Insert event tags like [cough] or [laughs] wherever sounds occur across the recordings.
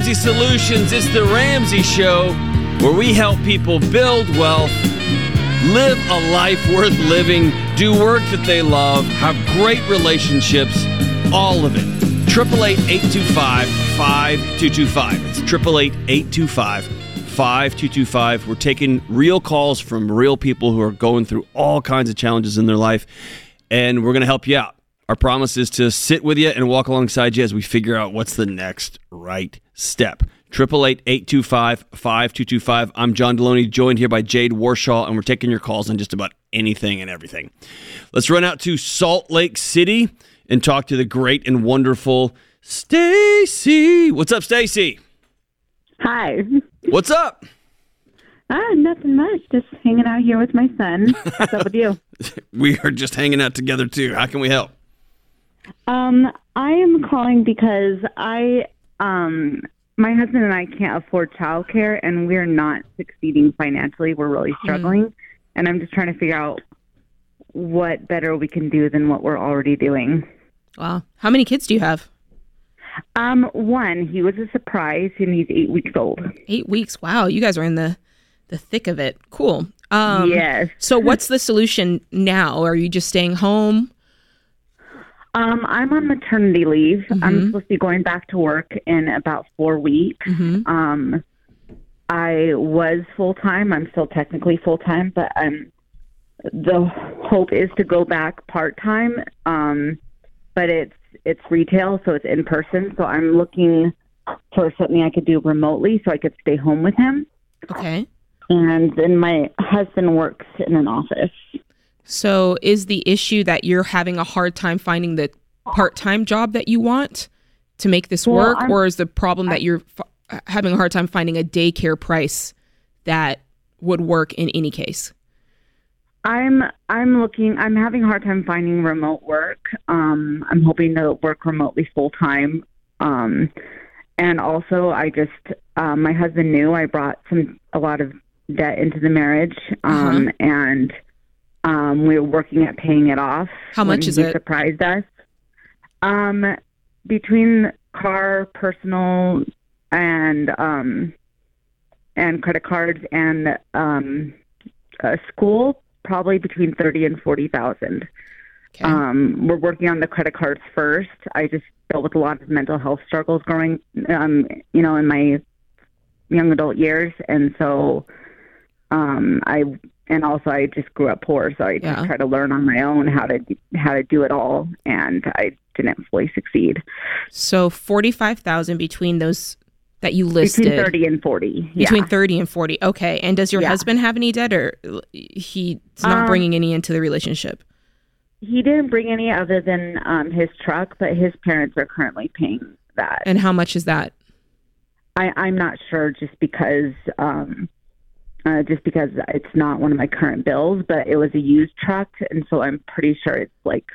Ramsey Solutions. It's the Ramsey Show, where we help people build wealth, live a life worth living, do work that they love, have great relationships, all of it. 888 5225. It's 888 825 5225. We're taking real calls from real people who are going through all kinds of challenges in their life, and we're going to help you out. Our promise is to sit with you and walk alongside you as we figure out what's the next right step. 888-825-5225. I'm John Delony, joined here by Jade Warshaw, and we're taking your calls on just about anything and everything. Let's run out to Salt Lake City and talk to the great and wonderful Stacy. What's up, Stacy? Hi. What's up? Ah, nothing much. Just hanging out here with my son. What's up with you? [laughs] We are just hanging out together too. How can we help? Um, I am calling because I, um, my husband and I can't afford childcare, and we're not succeeding financially. We're really struggling, and I'm just trying to figure out what better we can do than what we're already doing. Wow. How many kids do you have? Um, one, he was a surprise, and he's eight weeks old. Eight weeks. Wow. You guys are in the the thick of it. Cool. Um, yes. So what's [laughs] the solution now? Are you just staying home? Um, I'm on maternity leave. I'm supposed to be going back to work in about four weeks. Um, I was full time. I'm still technically full time, but um, the hope is to go back part time. Um, but it's it's retail, so it's in person. So I'm looking for something I could do remotely, so I could stay home with him. Okay. And then my husband works in an office. So is the issue that you're having a hard time finding the part-time job that you want to make this Well, work I'm- or is the problem that you're f- having a hard time finding a daycare price that would work in any case? I'm I'm looking. I'm having a hard time finding remote work. Um, I'm hoping to work remotely full time. Um, and also, I just um, my husband knew I brought some a lot of debt into the marriage, um, and um, we were working at paying it off. How much is it? Surprised us. Um, between car, personal, and um, and credit cards and um, uh, school, probably between thirty and forty thousand. Okay. Um, we're working on the credit cards first. I just dealt with a lot of mental health struggles growing, um, you know, in my young adult years, and so um, I and also I just grew up poor, so I Yeah. just tried to learn on my own how to how to do it all, and I didn't fully succeed. so 45,000 between those that you listed. Between thirty and forty, Between 30 and 40. Okay. And does your Yeah. husband have any debt or he's not Um, bringing any into the relationship? He didn't bring any other than um, his truck, but his parents are currently paying that. And how much is that? I, I'm not sure just because um, uh, just because it's not one of my current bills, but it was a used truck, and so I'm pretty sure it's like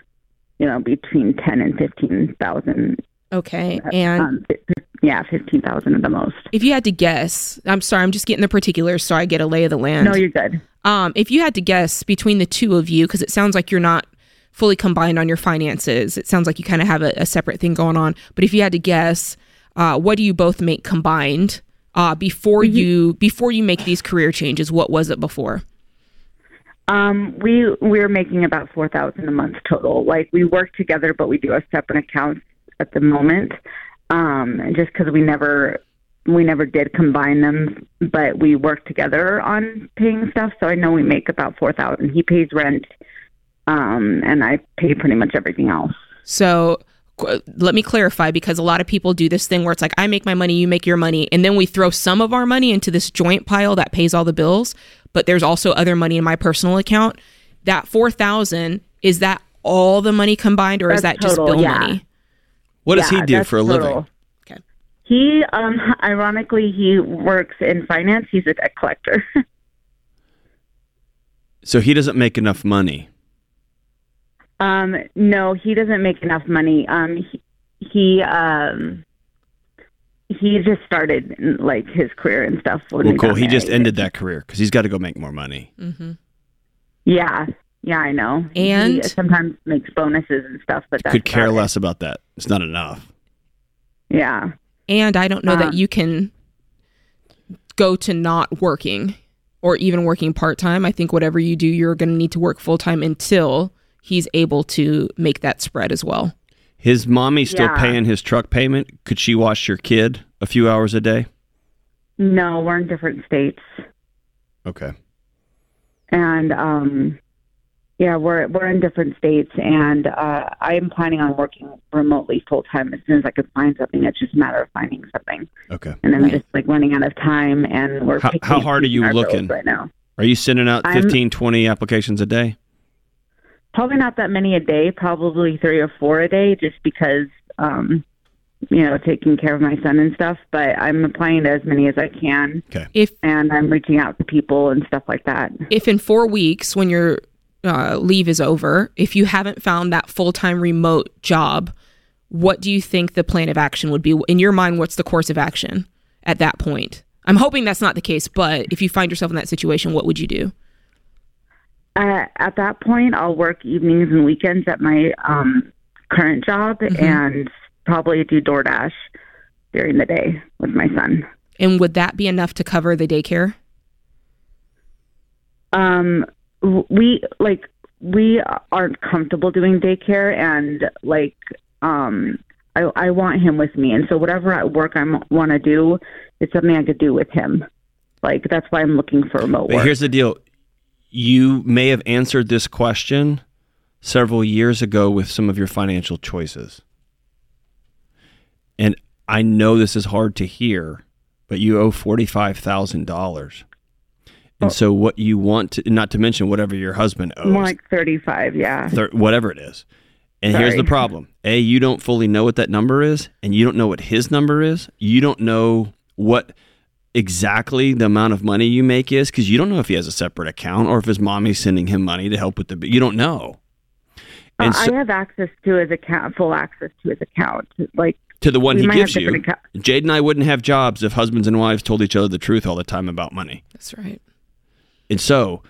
you know between ten and fifteen thousand. Okay. And Um, fi- fi- yeah, fifteen thousand at the most. if you had to guess, I'm sorry, I'm just getting the particulars so I get a lay of the land. No, you're good. Um, if you had to guess between the two of you, because it sounds like you're not fully combined on your finances, it sounds like you kind of have a, a separate thing going on. But if you had to guess, uh, what do you both make combined uh, before you before you make these career changes? What was it before? Um, we we're making about four thousand a month total. Like we work together, but we do have separate accounts at the moment. Um, just because we never we never did combine them, but we work together on paying stuff. So I know we make about four thousand. He pays rent, um, and I pay pretty much everything else. So let me clarify because a lot of people do this thing where it's like I make my money, you make your money, and then we throw some of our money into this joint pile that pays all the bills, but there's also other money in my personal account. That 4000 is that all the money combined or is That's that just bill yeah. money? What does he do for a total. living? Okay. He, um, ironically, he works in finance. He's a debt collector. [laughs] So he doesn't make enough money. Um, no, he doesn't make enough money. Um, he, he um, he just started like his career and stuff. When Well, we cool. got He just ended that career because he's got to go make more money. hmm Yeah, yeah, I know. And- he sometimes makes bonuses and stuff, but that's Could care about it. less about that. It's not enough. Yeah. And I don't know that Um, you can go to not working or even working part time. I think whatever you do, you're going to need to work full time until he's able to make that spread as well. His mommy still Yeah. paying his truck payment. Could she watch your kid a few hours a day? No, we're in different states. Okay. and um yeah we're we're in different states and uh i'm planning on working remotely full time as soon as i can find something it's just a matter of finding something Okay. and i'm just like running out of time and we're How- how hard are you choosing our bills looking? right now Are you sending out I'm- 15, 20 applications a day? Probably not that many a day probably three or four a day just because um you know taking care of my son and stuff but i'm applying to as many as i can If and i'm reaching out to people and stuff like that if in four weeks when your uh, leave is over, if you haven't found that full time remote job, what do you think the plan of action would be? In your mind, what's the course of action at that point? I'm hoping that's not the case, but if you find yourself in that situation, what would you do? Uh, at that point, I'll work evenings and weekends at my um, current job and probably do DoorDash during the day with my son. And would that be enough to cover the daycare? Um, we like we aren't comfortable doing daycare, and like um, I, I want him with me, and so whatever at work I want to do, it's something I could do with him. Like that's why I'm looking for remote But work. here's the deal. You may have answered this question several years ago with some of your financial choices. And I know this is hard to hear, but you owe $45,000. And Oh. so what you want to not to mention whatever your husband owes, More like 35, yeah. thir- whatever it is. And here's the problem. A, you don't fully know what that number is, and you don't know what his number is. You don't know what exactly the amount of money you make is because you don't know if he has a separate account or if his mommy's sending him money to help with the. You don't know. Uh, so, I have access to his account, full access to his account. Like to the one he gives you, account- Jade and I wouldn't have jobs if husbands and wives told each other the truth all the time about money. That's right. And so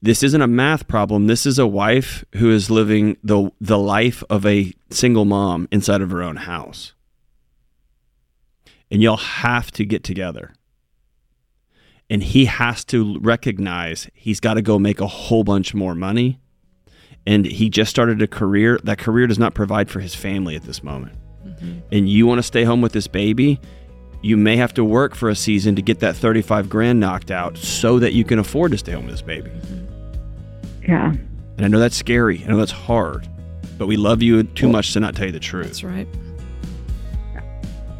this isn't a math problem. This is a wife who is living the the life of a single mom inside of her own house. And y'all have to get together. And he has to recognize he's got to go make a whole bunch more money. And he just started a career. That career does not provide for his family at this moment. Mm-hmm. And you want to stay home with this baby, you may have to work for a season to get that 35 grand knocked out so that you can afford to stay home with this baby. Mm-hmm. yeah. And I know that's scary. I know that's hard. But we love you too much to not tell you the truth. That's right.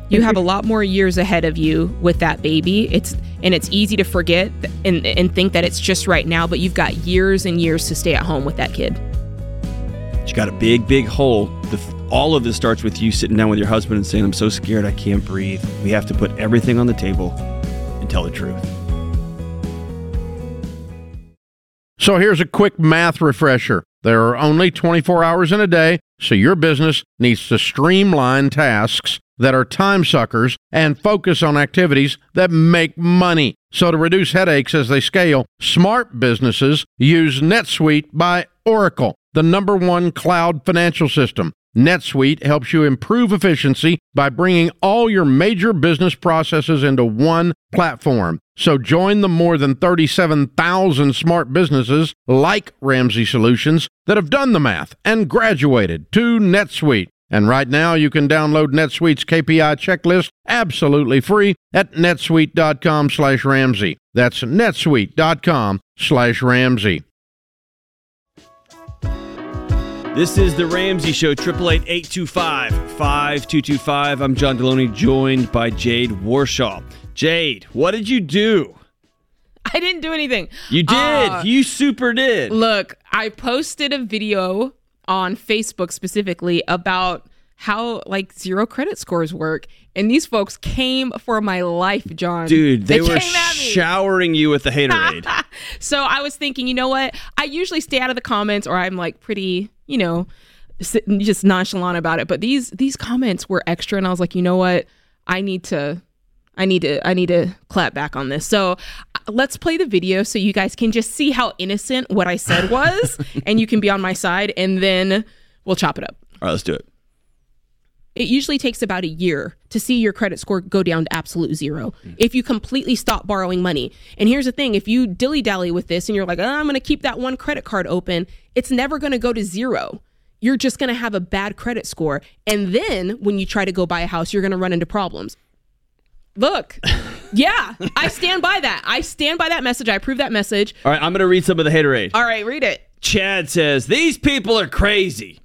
You have a lot more years ahead of you with that baby. It's and it's easy to forget and and think that it's just right now, but you've got years and years to stay at home with that kid. You got a big, big hole. The, all of this starts with you sitting down with your husband and saying, I'm so scared I can't breathe. We have to put everything on the table and tell the truth. So here's a quick math refresher. There are only 24 hours in a day, so your business needs to streamline tasks that are time suckers and focus on activities that make money. So to reduce headaches as they scale, smart businesses use NetSuite by Oracle, the number one cloud financial system. NetSuite helps you improve efficiency by bringing all your major business processes into one platform. So join the more than 37,000 smart businesses like Ramsey Solutions that have done the math and graduated to NetSuite. And right now you can download NetSuite's KPI checklist absolutely free at netsuite.com slash Ramsey. That's netsuite.com slash Ramsey. This is the Ramsey Show, 888-825-5225. I'm John Delony, joined by Jade Warshaw. Jade, what did you do? [laughs] I didn't do anything. You did. Uh, you super did. Look, I posted a video on Facebook specifically about how like zero credit scores work, and these folks came for my life, John. Dude, they, were at me. showering you with the haterade. [laughs] So I was thinking, you know what? I usually stay out of the comments, or I'm like pretty, you know, just nonchalant about it. But these these comments were extra, and I was like, you know what? I need to, I need to, I need to clap back on this. So uh, let's play the video so you guys can just see how innocent what I said was, [laughs] and you can be on my side, and then we'll chop it up. All right, let's do it. it usually takes about a year to see your credit score go down to absolute zero if you completely stop borrowing money. And here's the thing if you dilly dally with this and you're like, oh, I'm going to keep that one credit card open, it's never going to go to zero. You're just going to have a bad credit score. And then when you try to go buy a house, you're going to run into problems. Look, yeah, I stand by that. I stand by that message. I approve that message. All right, I'm going to read some of the haterade. All right, read it. Chad says, These people are crazy.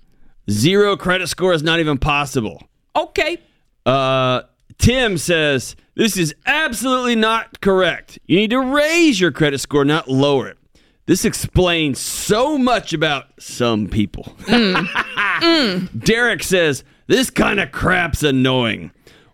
Zero credit score is not even possible. Okay. Uh, Tim says, This is absolutely not correct. You need to raise your credit score, not lower it. This explains so much about some people. [laughs] Derek says, This kind of crap's annoying.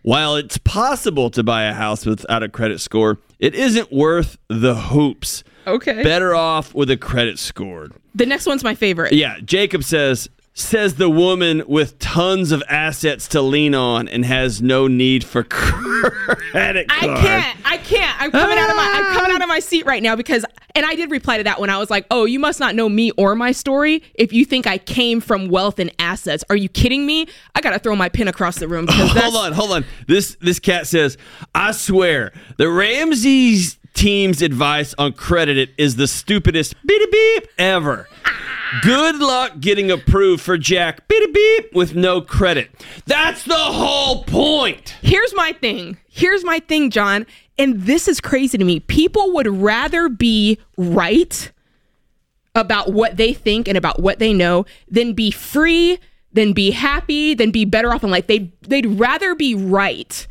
While it's possible to buy a house without a credit score, it isn't worth the hoops. Okay. Better off with a credit score. The next one's my favorite. Yeah, Jacob says says the woman with tons of assets to lean on and has no need for [laughs] credit I can't. I can't. I'm coming out of my I'm coming out of my seat right now because and I did reply to that when I was like, "Oh, you must not know me or my story if you think I came from wealth and assets. Are you kidding me? I got to throw my pin across the room [laughs] because that's Hold on, hold on. This this cat says, "I swear, the Ramsey team's advice on credit is the stupidest beep beep ever." Ah. Good luck getting approved for Jack beep beep with no credit. That's the whole point. Here's my thing. Here's my thing, John. And this is crazy to me. People would rather be right about what they think and about what they know than be free, than be happy, than be better off in life. They they'd rather be right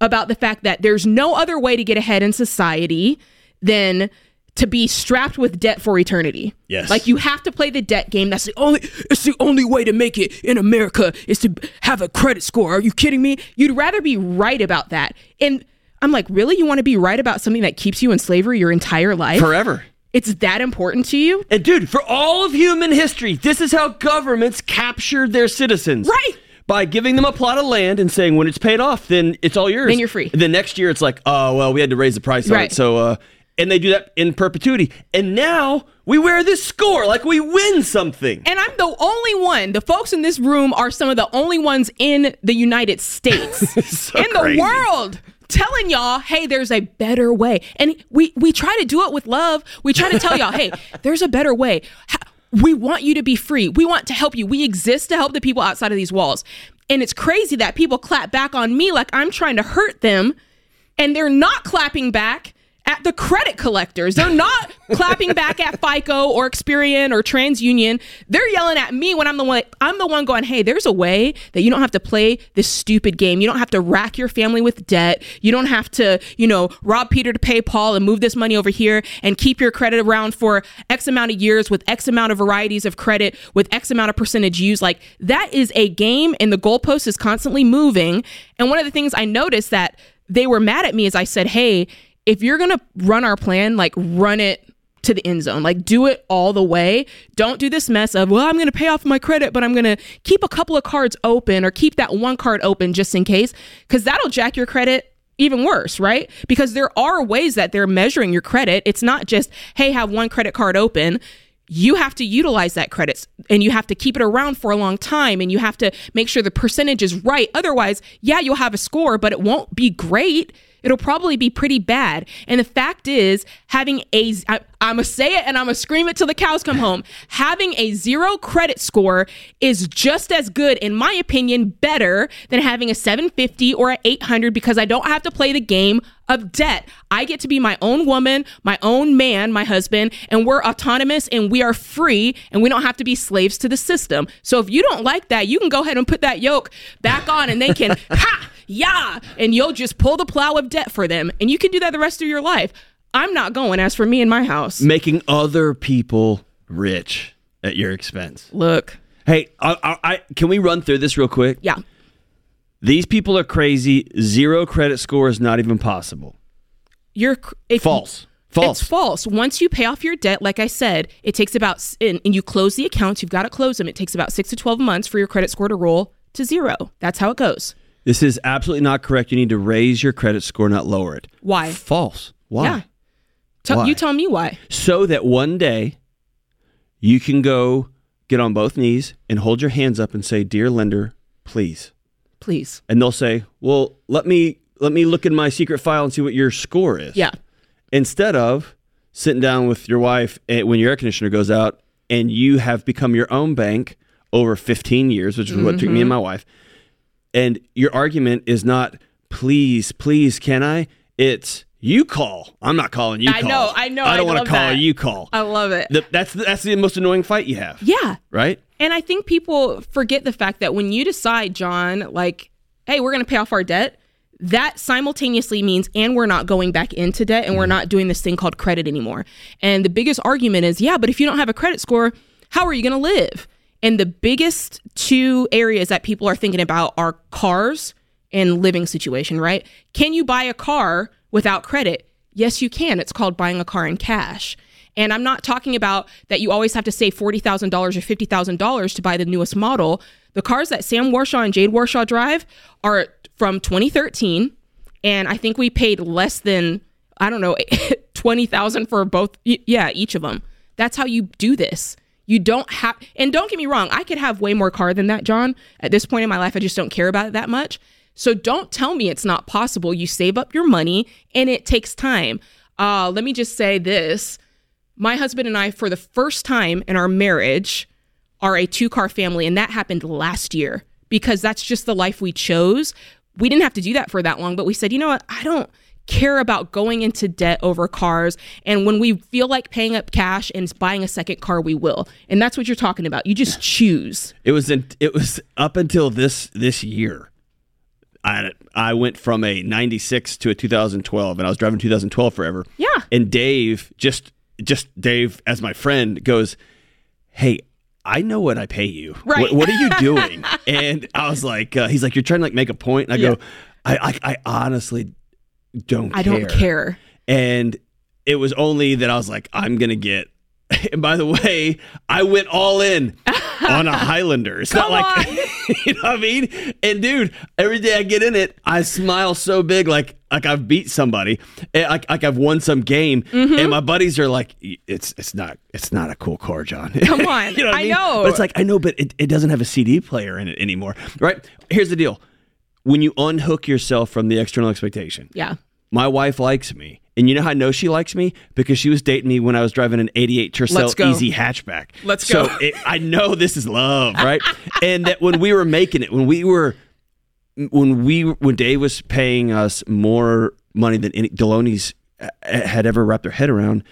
about the fact that there's no other way to get ahead in society than to be strapped with debt for eternity. Yes. Like you have to play the debt game. That's the only it's the only way to make it in America is to have a credit score. Are you kidding me? You'd rather be right about that. And I'm like, really? You want to be right about something that keeps you in slavery your entire life? Forever. It's that important to you? And dude, for all of human history, this is how governments captured their citizens. Right. By giving them a plot of land and saying when it's paid off, then it's all yours. Then you're free. And then next year it's like, oh well, we had to raise the price on it. So uh and they do that in perpetuity. And now we wear this score like we win something. And I'm the only one. The folks in this room are some of the only ones in the United States, [laughs] So in the world, telling y'all, "Hey, there's a better way." And we we try to do it with love. We try to tell y'all, "Hey, [laughs] there's a better way." We want you to be free. We want to help you. We exist to help the people outside of these walls. And it's crazy that people clap back on me like I'm trying to hurt them, and they're not clapping back at the credit collectors. They're not [laughs] clapping back at FICO or Experian or TransUnion. They're yelling at me when I'm the one I'm the one going, "Hey, there's a way that you don't have to play this stupid game. You don't have to rack your family with debt. You don't have to, you know, rob Peter to pay Paul and move this money over here and keep your credit around for X amount of years with X amount of varieties of credit with X amount of percentage used." Like that is a game and the goalpost is constantly moving. And one of the things I noticed that they were mad at me is I said, "Hey, if you're going to run our plan, like run it to the end zone. Like do it all the way. Don't do this mess of, well, I'm going to pay off my credit, but I'm going to keep a couple of cards open or keep that one card open just in case cuz that'll jack your credit even worse, right? Because there are ways that they're measuring your credit. It's not just, hey, have one credit card open. You have to utilize that credit and you have to keep it around for a long time and you have to make sure the percentage is right. Otherwise, yeah, you'll have a score, but it won't be great. It'll probably be pretty bad. And the fact is, having a, I, I'm gonna say it and I'm gonna scream it till the cows come home. Having a zero credit score is just as good, in my opinion, better than having a 750 or an 800 because I don't have to play the game of debt. I get to be my own woman, my own man, my husband, and we're autonomous and we are free and we don't have to be slaves to the system. So if you don't like that, you can go ahead and put that yoke back on and they can, [laughs] ha, yeah, and you'll just pull the plow of debt for them. And you can do that the rest of your life. I'm not going as for me and my house. Making other people rich at your expense. Look, Hey, I, I, I, can we run through this real quick? yeah. These people are crazy. Zero credit score is not even possible. You're if False. False. It's false. Once you pay off your debt, like I said, it takes about and, and you close the accounts. You've got to close them. It takes about six to twelve months for your credit score to roll to zero. That's how it goes. This is absolutely not correct. You need to raise your credit score, not lower it. Why? False. Why? Yeah. Tell Why? you tell me why. So that one day you can go get on both knees and hold your hands up and say, Dear lender, please Please. and they'll say, "Well, let me let me look in my secret file and see what your score is." Yeah. Instead of sitting down with your wife eh, when your air conditioner goes out and you have become your own bank over 15 years, which is what took Mm-hmm. me and my wife. And your argument is not, please, please, can I? It's you call. I'm not calling you. I call. know, I know, I I don't want to call that. you. Call. I love it. The- that's that's the most annoying fight you have. yeah. Right. And I think people forget the fact that when you decide, John, like, hey, we're going to pay off our debt, that simultaneously means, and we're not going back into debt and we're mm-hmm. not doing this thing called credit anymore. And the biggest argument is, yeah, but if you don't have a credit score, how are you going to live? And the biggest two areas that people are thinking about are cars and living situation, right? Can you buy a car without credit? Yes, you can. It's called buying a car in cash. And I'm not talking about that you always have to save $40,000 or $50,000 to buy the newest model. The cars that Sam Warshaw and Jade Warshaw drive are from 2013. And I think we paid less than, I don't know, [laughs] 20,000 for both. Yeah, each of them. That's how you do this. You don't have, and don't get me wrong, I could have way more car than that, John. At this point in my life, I just don't care about it that much. So don't tell me it's not possible. You save up your money and it takes time. Uh, let me just say this my husband and I, for the first time in our marriage, are a two car family. And that happened last year because that's just the life we chose. We didn't have to do that for that long, but we said, you know what? I don't care about going into debt over cars. And when we feel like paying up cash and buying a second car, we will. And that's what you're talking about. You just choose. It was in, it was up until this this year. I I went from a 96 to a 2012 and I was driving 2012 forever. Yeah. And Dave just just Dave as my friend goes, "Hey, I know what I pay you. Right. What, what are you [laughs] doing?" and I was like, uh, he's like, "You're trying to like make a point." And I Yeah. go, I, I I honestly don't I don't care. and it was only that I was like, I'm gonna get. [laughs] And by the way, I went all in [laughs] on a Highlander. It's not Come like [laughs] you know what I mean. And dude, every day I get in it, I smile so big, like like I've beat somebody, and like like I've won some game. Mm-hmm. And my buddies are like, it's it's not it's not a cool car, John. Come on. you know I mean? know. But it's like I know, but it, it doesn't have a CD player in it anymore, right? Here's the deal: when you unhook yourself from the external expectation, Yeah. my wife likes me. And you know how I know she likes me? Because she was dating me when I was driving an 88 Let's Tercel. Easy hatchback. Let's so go. [laughs] it, I know this is love, [laughs] right? and that when we were making it, when we were, when we, when Dave was paying us more money than any, Delony's uh, had ever wrapped their head around,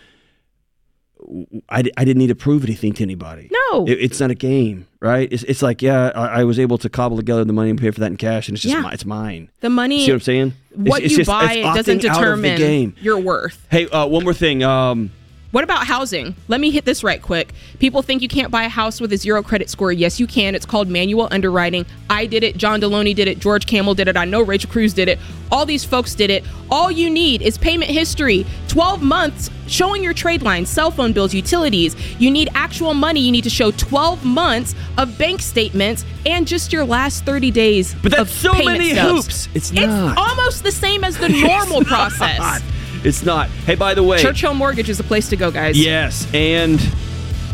I, I didn't need to prove anything to anybody. No. It- it's not a game, right? It's, it's like, yeah, I, I was able to cobble together the money and pay for that in cash, and it's just Yeah. mi- it's mine. The money, See what I'm saying? What it's you just- buy, it doesn't opting out of the determine game. your worth. Hey, uh, one more thing. Um, What about housing? Let me hit this right quick. People think you can't buy a house with a zero credit score. Yes, you can. It's called manual underwriting. I did it. John Delony did it. George Kamel did it. I know Rachel Cruz did it. All these folks did it. All you need is payment history 12 months showing your trade lines, cell phone bills, utilities. You need actual money. You need to show 12 months of bank statements and just your last 30 days. But that's so many hoops. It's It's not. almost the same as the [laughs] normal process. God, it's not. Hey, by the way, Churchill Mortgage is the place to go, guys. yes, and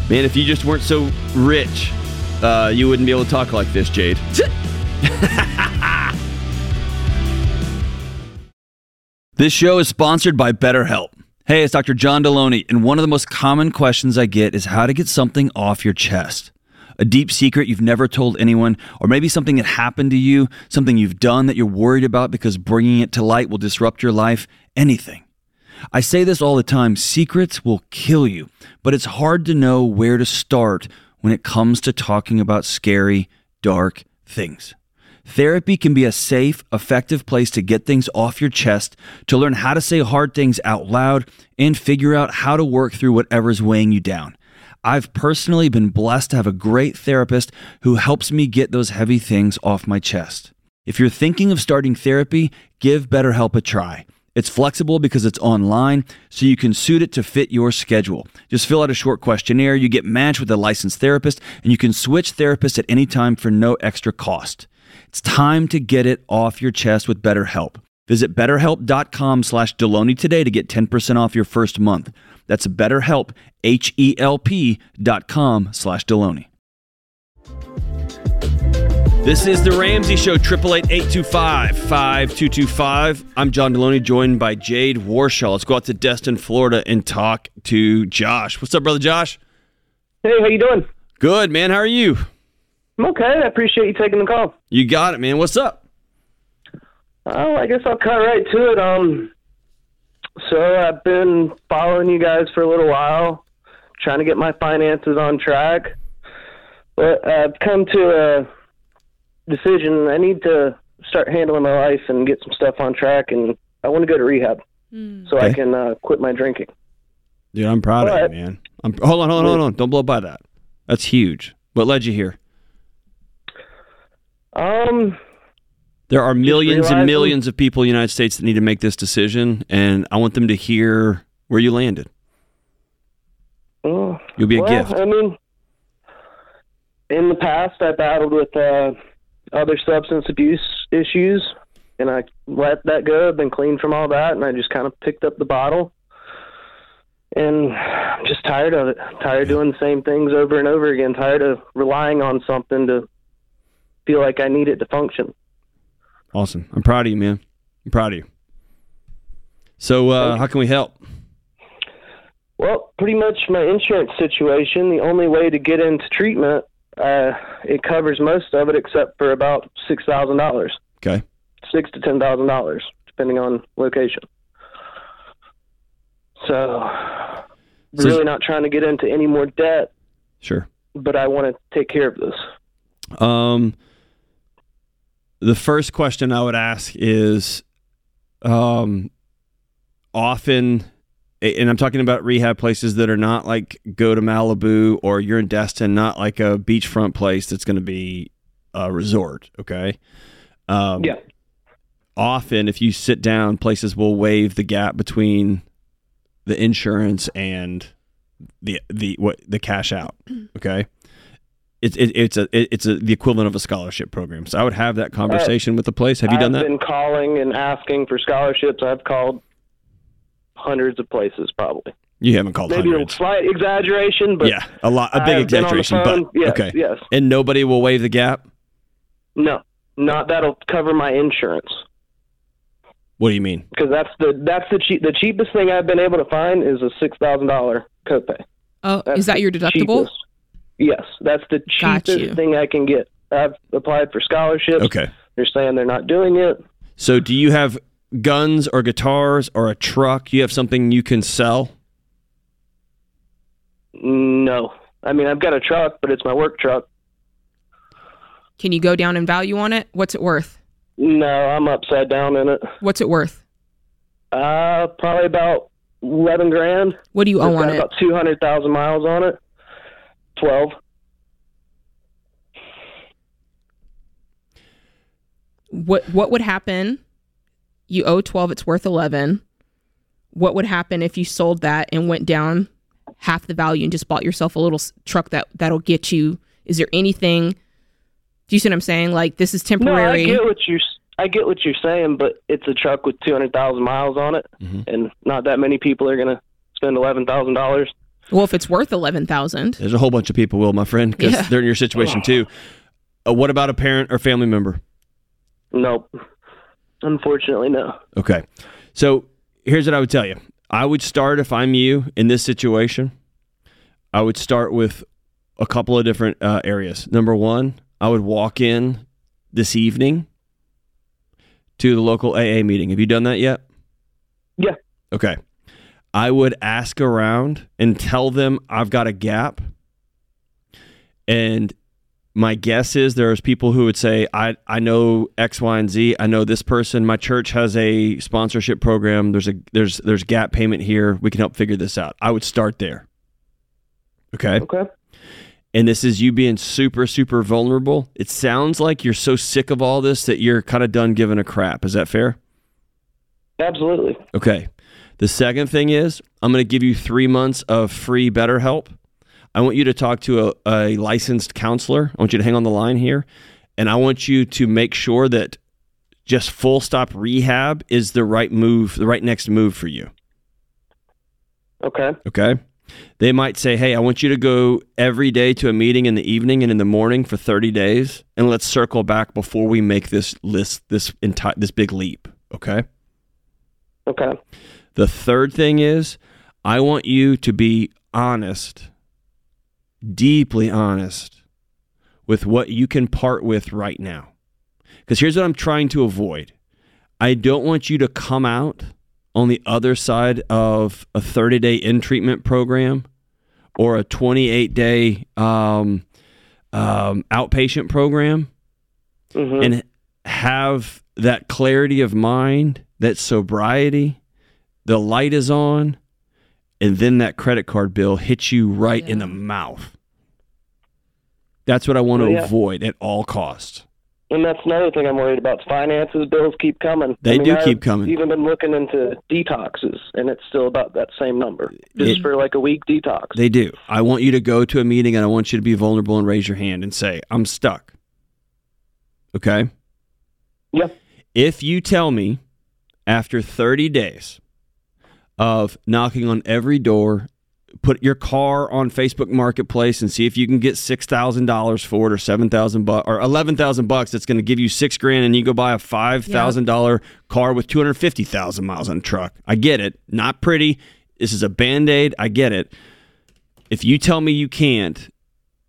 man, if you just weren't so rich, uh, you wouldn't be able to talk like this, Jade. [laughs] This show is sponsored by BetterHelp. Hey, it's Dr. John Delony, and one of the most common questions I get is how to get something off your chest. A deep secret you've never told anyone, or maybe something that happened to you, something you've done that you're worried about because bringing it to light will disrupt your life, anything. I say this all the time secrets will kill you, but it's hard to know where to start when it comes to talking about scary, dark things. Therapy can be a safe, effective place to get things off your chest, to learn how to say hard things out loud, and figure out how to work through whatever's weighing you down. I've personally been blessed to have a great therapist who helps me get those heavy things off my chest. If you're thinking of starting therapy, give BetterHelp a try. It's flexible because it's online, so you can suit it to fit your schedule. Just fill out a short questionnaire, you get matched with a licensed therapist, and you can switch therapists at any time for no extra cost. It's time to get it off your chest with BetterHelp. Visit betterhelp.com slash Delony today to get 10% off your first month. That's betterhelp, H-E-L-P dot com slash Delony. This is the Ramsey Show, 888-825-5225. I'm John Delony, joined by Jade Warshaw. Let's go out to Destin, Florida, and talk to Josh. What's up, brother Josh? Hey, how you doing? Good, man. How are you? I'm okay. I appreciate you taking the call. You got it, man. What's up? Oh, I guess I'll cut right to it. Um, so I've been following you guys for a little while, trying to get my finances on track. But I've come to a decision. I need to start handling my life and get some stuff on track, and I want to go to rehab so I can uh, quit my drinking. Dude, I'm proud of you, man. I'm, hold on, hold on, hold on. Don't blow by that. That's huge. What led you here? Um, There are millions and millions of people in the United States that need to make this decision, and I want them to hear where you landed. You'll be a well, gift. I mean, in the past, I battled with uh, other substance abuse issues, and I let that go. I've been clean from all that, and I just kind of picked up the bottle. And I'm [sighs] just tired of it. Tired of doing the same things over and over again. Tired of relying on something to feel like I need it to function. Awesome. I'm proud of you, man. I'm proud of you. So, uh, how can we help? Well, pretty much my insurance situation. The only way to get into treatment, uh, it covers most of it, except for about six thousand dollars, Okay. six to ten thousand dollars, depending on location. So, So- really not trying to get into any more debt, Sure. but I want to take care of this. Um, the first question I would ask is, um, often, and I'm talking about rehab places that are not like go to Malibu or you're in Destin, not like a beachfront place that's going to be a resort. Okay. Um, Yeah. Often, if you sit down, places will waive the gap between the insurance and the the what the cash out. [clears throat] Okay it's it, it's a it, it's a, the equivalent of a scholarship program. So I would have that conversation with the place. Have you done that? I've been calling and asking for scholarships. I've called hundreds of places, probably. you haven't called Maybe hundreds. a slight exaggeration, but yeah, a lot, a big I've been on the exaggeration, phone. but yes, okay. yes. And nobody will waive the gap. No, not that'll cover my insurance What do you mean? because that's the that's the cheap the cheapest thing I've been able to find is a six thousand dollar copay. Oh, That's is that your deductible? cheapest. Yes, that's the cheapest thing I can get. I've applied for scholarships. Okay. They're saying they're not doing it. So do you have guns or guitars or a truck? You have something you can sell? No, I mean I've got a truck, but it's my work truck. Can you go down in value on it? What's it worth? No, I'm upside down in it. What's it worth? Uh, probably about eleven grand. What do you It's owe on it? about two hundred thousand miles on it. Twelve. What what would happen? You owe 12, it's worth 11. What would happen if you sold that and went down half the value and just bought yourself a little truck that that'll get you? Is there anything Do you see what I'm saying? Like this is temporary. No, I temporary. get what you're. I get what you're saying, but it's a truck with two hundred thousand miles on it, Mhm. and not that many people are gonna spend eleven thousand dollars. well, if it's worth 11,000, There's a whole bunch of people will, my friend, because Yeah. they're in your situation too. Uh, what about a parent or family member? Nope. Unfortunately, no. Okay. So here's what I would tell you. I would start if I'm you in this situation. I would start with a couple of different uh, areas. Number one, I would walk in this evening to the local AA meeting. Have you done that yet? Yeah. Okay. I would ask around and tell them I've got a gap. And my guess is there's people who would say, I, I know X, Y, and Z. I know this person. My church has a sponsorship program. There's a there's there's gap payment here. We can help figure this out. I would start there. Okay. Okay. And this is you being super, super vulnerable. It sounds like you're so sick of all this that you're kind of done giving a crap. Is that fair? Absolutely. Okay. The second thing is, I'm going to give you three months of free BetterHelp. I want you to talk to a, a licensed counselor. I want you to hang on the line here. And I want you to make sure that just full stop rehab is the right move, the right next move for you. Okay. Okay. They might say, "Hey, I want you to go every day to a meeting in the evening and in the morning for 30 days, and let's circle back before we make this list this entire this big leap." Okay? Okay. The third thing is, I want you to be honest, deeply honest with what you can part with right now. Because here's what I'm trying to avoid I don't want you to come out on the other side of a 30 day in treatment program or a 28 day um, um, outpatient program hmm and have that clarity of mind, that sobriety, the light is on, and then that credit card bill hits you right in the mouth. That's what I want to yeah. avoid at all costs. And that's another thing I'm worried about. Finances, bills keep coming. They I mean, do I've keep coming. Even been looking into detoxes, and it's still about that same number, just It- for like a week detox. They do. I want you to go to a meeting and I want you to be vulnerable and raise your hand and say, I'm stuck. Okay? Yep. If you tell me after 30 days of knocking on every door, put your car on Facebook Marketplace and see if you can get six thousand dollars for it, or seven thousand bucks, or eleven thousand bucks. That's going to give you six grand, and you go buy a five thousand dollar car with two hundred fifty thousand miles on the truck. I get it. Not pretty. This is a band aid. I get it. If you tell me you can't,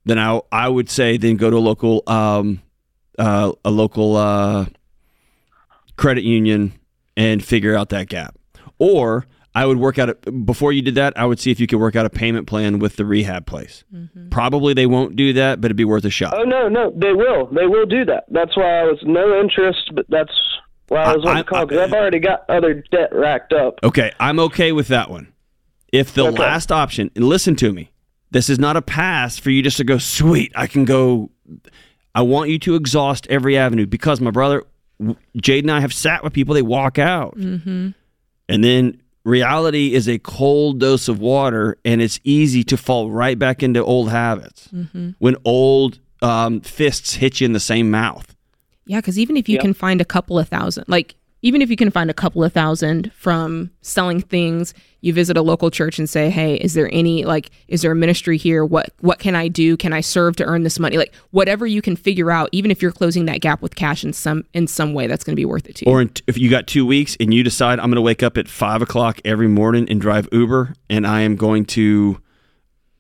then I I would say then go to a local um uh, a local uh credit union and figure out that gap. Or I would work out a, before you did that. I would see if you could work out a payment plan with the rehab place. Mm-hmm. Probably they won't do that, but it'd be worth a shot. Oh no, no, they will. They will do that. That's why I was no interest, but that's why I was I- wanting to call because I've already got other debt racked up. Okay, I'm okay with that one. If the Okay. last option, and listen to me, this is not a pass for you just to go, sweet, I can go. I want you to exhaust every avenue because my brother, Jade and I have sat with people, they walk out. Mm-hmm. And then reality is a cold dose of water, and it's easy to fall right back into old habits when old um, fists hit you in the same mouth. Yeah, because even if you Yeah. can find a couple of thousand, like even if you can find a couple of thousand from selling things, you visit a local church and say, "Hey, is there any like, is there a ministry here? What what can I do? Can I serve to earn this money? Like whatever you can figure out, even if you're closing that gap with cash in some in some way, that's going to be worth it to you. Or if you got two weeks and you decide I'm going to wake up at five o'clock every morning and drive Uber, and I am going to,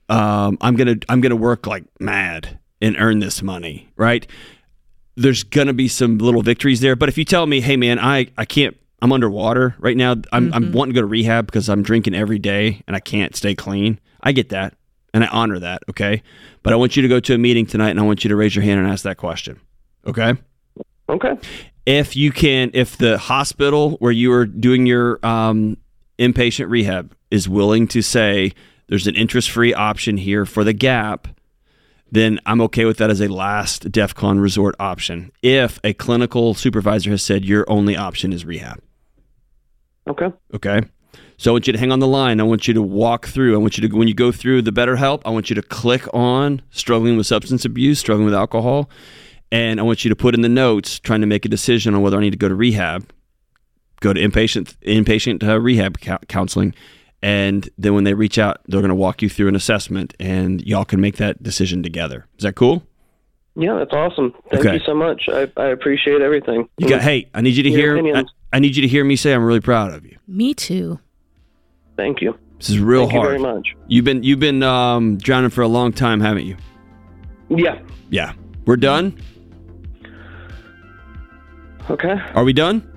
um, I'm gonna I'm gonna work like mad and earn this money, right? There's gonna be some little victories there, but if you tell me, hey man, I I can't. I'm underwater right now. I'm I'm wanting to go to rehab because I'm drinking every day and I can't stay clean. I get that and I honor that. Okay, but I want you to go to a meeting tonight and I want you to raise your hand and ask that question. Okay Okay. if you can if the hospital where you are doing your um, inpatient rehab is willing to say there's an interest-free option here for the gap then i'm okay with that as a last defcon resort option. If a clinical supervisor has said your only option is rehab. Okay. okay? So i want you to hang on the line. I want you to walk through. I want you to when you go through the better help i want you to click on struggling with substance abuse struggling with alcohol and I want you to put in the notes trying to make a decision on whether I need to go to rehab, go to inpatient inpatient uh, rehab cou- counseling, and then when they reach out, they're going to walk you through an assessment, and y'all can make that decision together. Is that cool? Yeah, that's awesome. Thank Okay. you so much. I, I appreciate everything. You got. Hey, I need you to Your hear. I. I need you to hear me say I'm really proud of you. Me too. Thank you. This is real Thank you hard. very much. You've been you've been um, drowning for a long time, haven't you? Yeah. Yeah. We're done. Okay. Are we done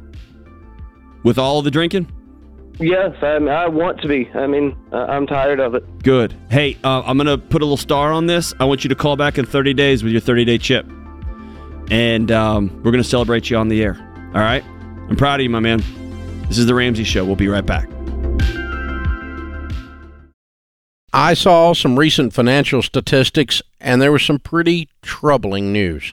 with all the drinking? Yes, I, I want to be. I mean, uh, I'm tired of it. Good. Hey, uh, I'm gonna put a little star on this. I want you to call back in 30 days with your 30 day chip, and um, we're gonna celebrate you on the air. All right. I'm proud of you, my man. This is the Ramsey Show. We'll be right back. I saw some recent financial statistics, and there was some pretty troubling news.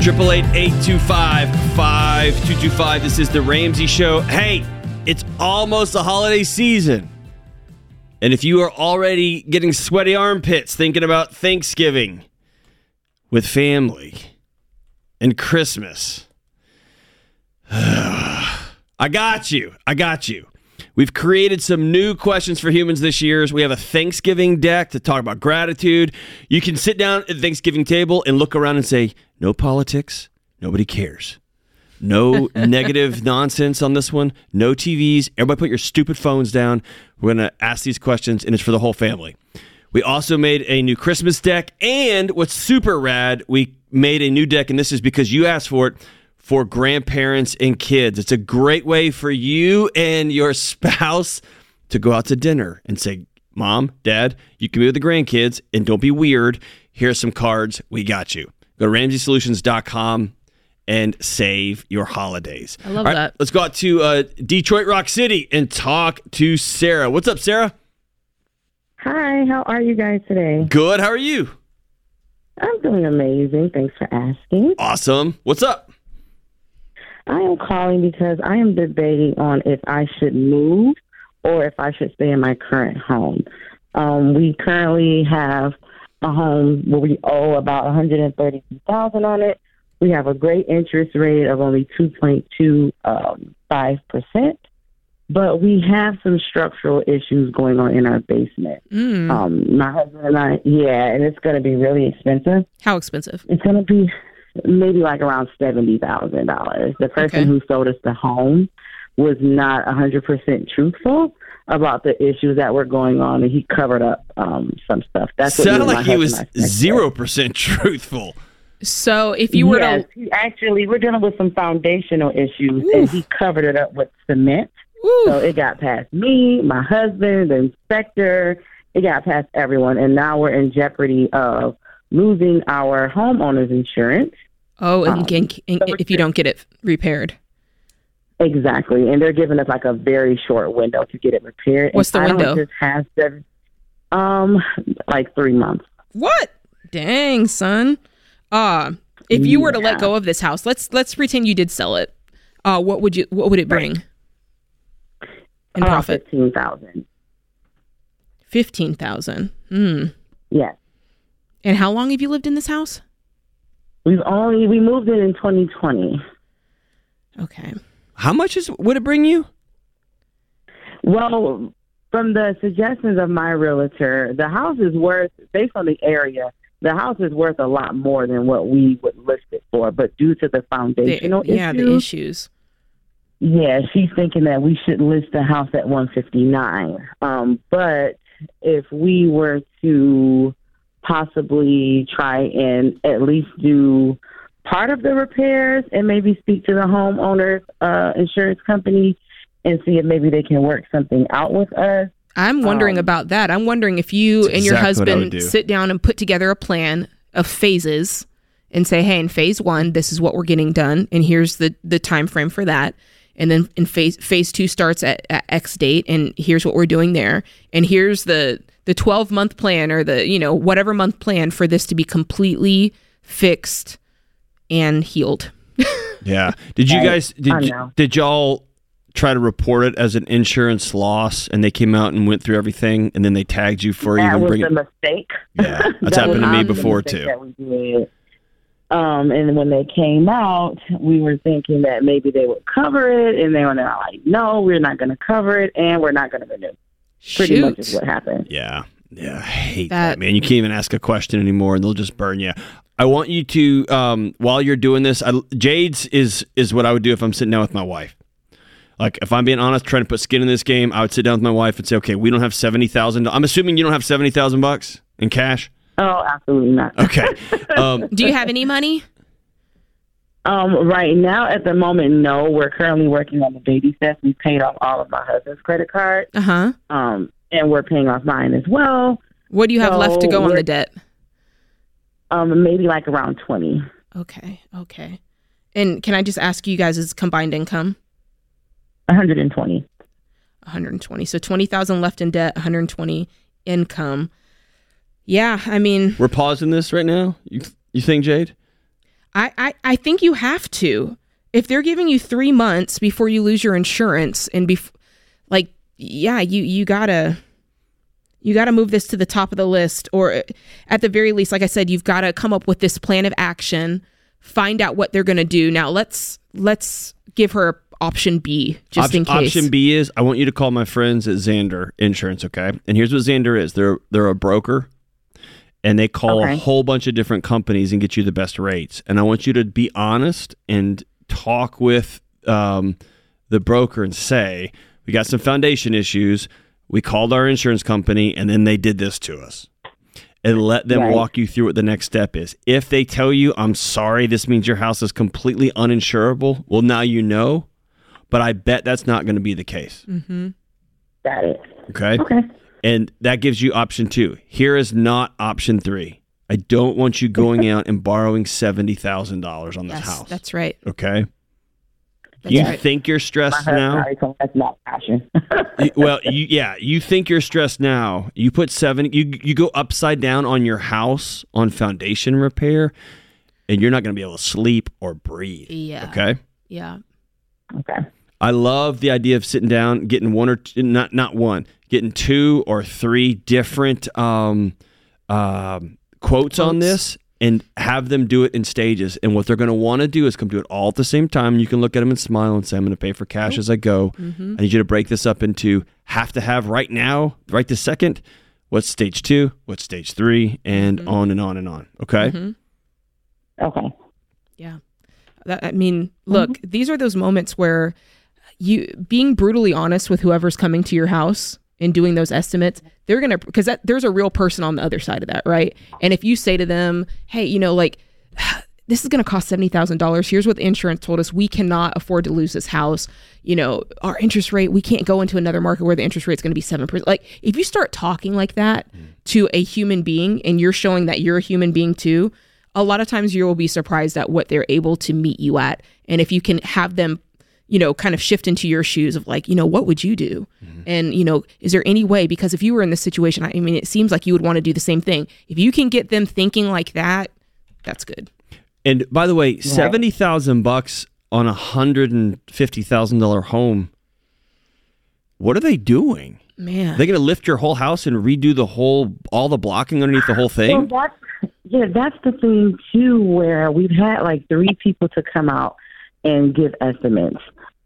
Triple eight eight two five five two two five. This is the Ramsey Show. Hey, it's almost the holiday season. And if you are already getting sweaty armpits thinking about Thanksgiving with family and Christmas, [sighs] I got you. I got you. We've created some new questions for humans this year. We have a Thanksgiving deck to talk about gratitude. You can sit down at the Thanksgiving table and look around and say, no politics, nobody cares. No [laughs] negative nonsense on this one. No TVs. Everybody put your stupid phones down. We're going to ask these questions, and it's for the whole family. We also made a new Christmas deck, and what's super rad, we made a new deck, and this is because you asked for it for grandparents and kids. It's a great way for you and your spouse to go out to dinner and say, Mom, Dad, you can be with the grandkids and don't be weird. Here's some cards. We got you. Go to RamseySolutions.com and save your holidays. I love that. Let's go out to uh, Detroit Rock City and talk to Sarah. What's up, Sarah? Hi, how are you guys today? Good. How are you? I'm doing amazing. Thanks for asking. Awesome. What's up? I am calling because I am debating on if I should move or if I should stay in my current home. Um, we currently have a home where we owe about 132,000 on it. We have a great interest rate of only 2.25 um, percent, but we have some structural issues going on in our basement. Mm. Um, my husband and I, yeah, and it's going to be really expensive. How expensive? It's going to be maybe like around seventy thousand dollars. The person Okay. who sold us the home was not a hundred percent truthful about the issues that were going on, and he covered up um, some stuff. That's what me Sounded like he was husband and I said. zero percent [laughs] truthful. So if you were yes, to actually, we're dealing with some foundational issues, and he covered it up with cement. Woo. So it got past me, my husband, the inspector. It got past everyone, and now we're in jeopardy of losing our homeowners insurance. oh, and, um, and- and so if you don't get it repaired, Exactly, and they're giving us like a very short window to get it repaired. What's the I window? just have seven, um, like three months. what? Dang, son. Uh if you were to let go of this house, let's let's pretend you did sell it. Uh, what would you? What would it bring in Uh, profit? fifteen thousand. Fifteen thousand. Hmm. Yes, And how long have you lived in this house? we've only we moved in in twenty twenty. Okay. How much is would it bring you? Well, from the suggestions of my realtor, the house is worth, based on the area, the house is worth a lot more than what we would list it for. But due to the The, foundational yeah, the issues, issues. Yeah, she's thinking that we should list the house at 159. Um, but if we were to possibly try and at least do part of the repairs and maybe speak to the homeowner's uh, insurance company and see if maybe they can work something out with us. I'm wondering Um, about that. I'm wondering if you and your exactly what husband do. sit down and put together a plan of phases and say, "Hey, in phase 1, this is what we're getting done and here's the the time frame for that." And then in phase phase 2 starts at, at X date and here's what we're doing there. And here's the the 12 month plan or the, you know, whatever month plan for this to be completely fixed and healed. Yeah. Did you guys did know. did y'all try to report it as an insurance loss and they came out and went through everything and then they tagged you for that even was bring a it? mistake. Yeah, [laughs] that's That happened to me before too. That we did. Um, and when they came out, we were thinking that maybe they would cover it, and they were not like, "No, we're not going to cover it, and we're not going to renew." Pretty much is what happened. Yeah. Yeah, I hate that, that, man. You can't even ask a question anymore, and they'll just burn you. I want you to, um, while you're doing this, I, Jade's is is what I would do if I'm sitting down with my wife. Like, if I'm being honest, trying to put skin in this game, I would sit down with my wife and say, "Okay, we don't have seventy thousand. I'm assuming you don't have seventy thousand bucks in cash." Oh, absolutely not. Okay. [laughs] Um, do you have any money? Um, right now, at the moment, no. We're currently working on the baby steps. We paid off all of my husband's credit card. Uh huh. Um, and we're paying off mine as well. What do you have so left to go on the debt? Um, maybe like around twenty. Okay. Okay. And can I just ask you guys' combined income? 120. 120. So 20,000 left in debt, 120 income. Yeah, I mean, we're pausing this right now. You you think, Jade? I, I I think you have to. If they're giving you three months before you lose your insurance, and bef- like, yeah, you you gotta you gotta move this to the top of the list, or at the very least, like I said, you've got to come up with this plan of action. Find out what they're gonna do. Now let's let's give her option B just Op- in case. Option B is I want you to call my friends at Zander Insurance, okay? And here's what xander is. They're they're a broker and they call okay. a whole bunch of different companies and get you the best rates. And I want you to be honest and talk with um, the broker and say, we got some foundation issues. We called our insurance company and then they did this to us. And let them right. walk you through what the next step is. If they tell you, I'm sorry, this means your house is completely uninsurable, well, now you know. But I bet that's not going to be the case. Mm-hmm. Got it. Okay. Okay. And that gives you option two. Here is not option three. I don't want you going out and borrowing seventy thousand dollars on this yes, house. That's right. Okay. That's you right. think you're stressed now? That's not passion. [laughs] well, you, yeah, you think you're stressed now. You put seven. You you go upside down on your house on foundation repair, and you're not going to be able to sleep or breathe. Yeah. Okay. Yeah. Okay. I love the idea of sitting down, getting one or two, not not one, getting two or three different um, uh, quotes, quotes on this, and have them do it in stages. And what they're going to want to do is come do it all at the same time. You can look at them and smile and say, "I'm going to pay for cash as I go." Mm-hmm. I need you to break this up into have to have right now, right this second. What's stage two? What's stage three? And mm-hmm. on and on and on. Okay. Mm-hmm. Okay. Yeah. That, I mean, look, mm-hmm. these are those moments where you being brutally honest with whoever's coming to your house and doing those estimates, they're gonna because there's a real person on the other side of that, right? And if you say to them, "Hey, you know, like." [sighs] This is going to cost seventy thousand dollars. Here's what the insurance told us: we cannot afford to lose this house. You know, our interest rate. We can't go into another market where the interest rate is going to be seven percent. Like, if you start talking like that mm. to a human being, and you're showing that you're a human being too, a lot of times you will be surprised at what they're able to meet you at. And if you can have them you know, kind of shift into your shoes of like, you know, what would you do? Mm-hmm. And, you know, is there any way, because if you were in this situation, I mean, it seems like you would want to do the same thing. If you can get them thinking like that, that's good. And by the way, 70,000 bucks on a $150,000 home. What are they doing? Man. Are they going to lift your whole house and redo the whole, all the blocking underneath the whole thing? Well, that's, yeah, that's the thing too, where we've had like three people to come out and give estimates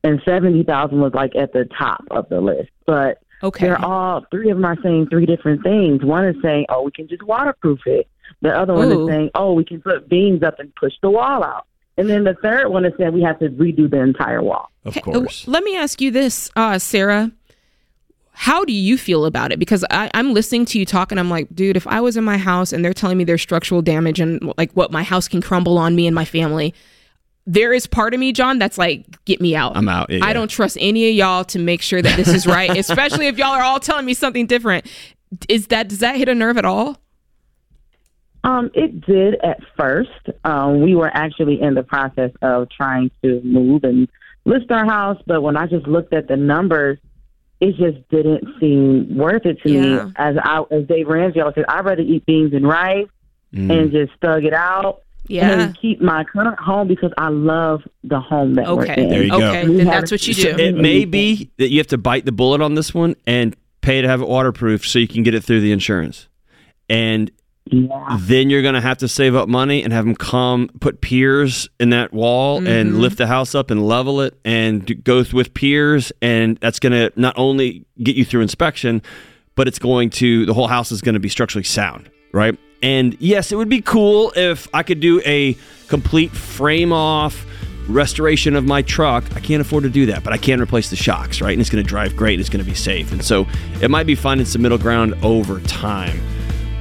and 70,000 was like at the top of the list. But okay. they're all, three of them are saying three different things. One is saying, oh, we can just waterproof it. The other one Ooh. is saying, oh, we can put beams up and push the wall out. And then the third one is saying we have to redo the entire wall. Of course. Let me ask you this, uh, Sarah. How do you feel about it? Because I, I'm listening to you talk and I'm like, dude, if I was in my house and they're telling me there's structural damage and like what my house can crumble on me and my family, there is part of me, John, that's like, get me out. I'm out. Yeah. I don't trust any of y'all to make sure that this is right, [laughs] especially if y'all are all telling me something different. Is that does that hit a nerve at all? Um, it did at first. Um, we were actually in the process of trying to move and list our house, but when I just looked at the numbers, it just didn't seem worth it to yeah. me. As I, as Dave Ramsey always said, I'd rather eat beans and rice mm. and just thug it out yeah. and keep my current home because I love the home that okay. we're in. There you okay. go. then that's what you do. So it may be that you have to bite the bullet on this one and pay to have it waterproof so you can get it through the insurance. And yeah. then you're going to have to save up money and have them come put piers in that wall mm-hmm. and lift the house up and level it and go with piers. And that's going to not only get you through inspection, but it's going to the whole house is going to be structurally sound, right? And yes, it would be cool if I could do a complete frame off restoration of my truck. I can't afford to do that, but I can replace the shocks, right? And it's going to drive great. and It's going to be safe. And so it might be finding some middle ground over time.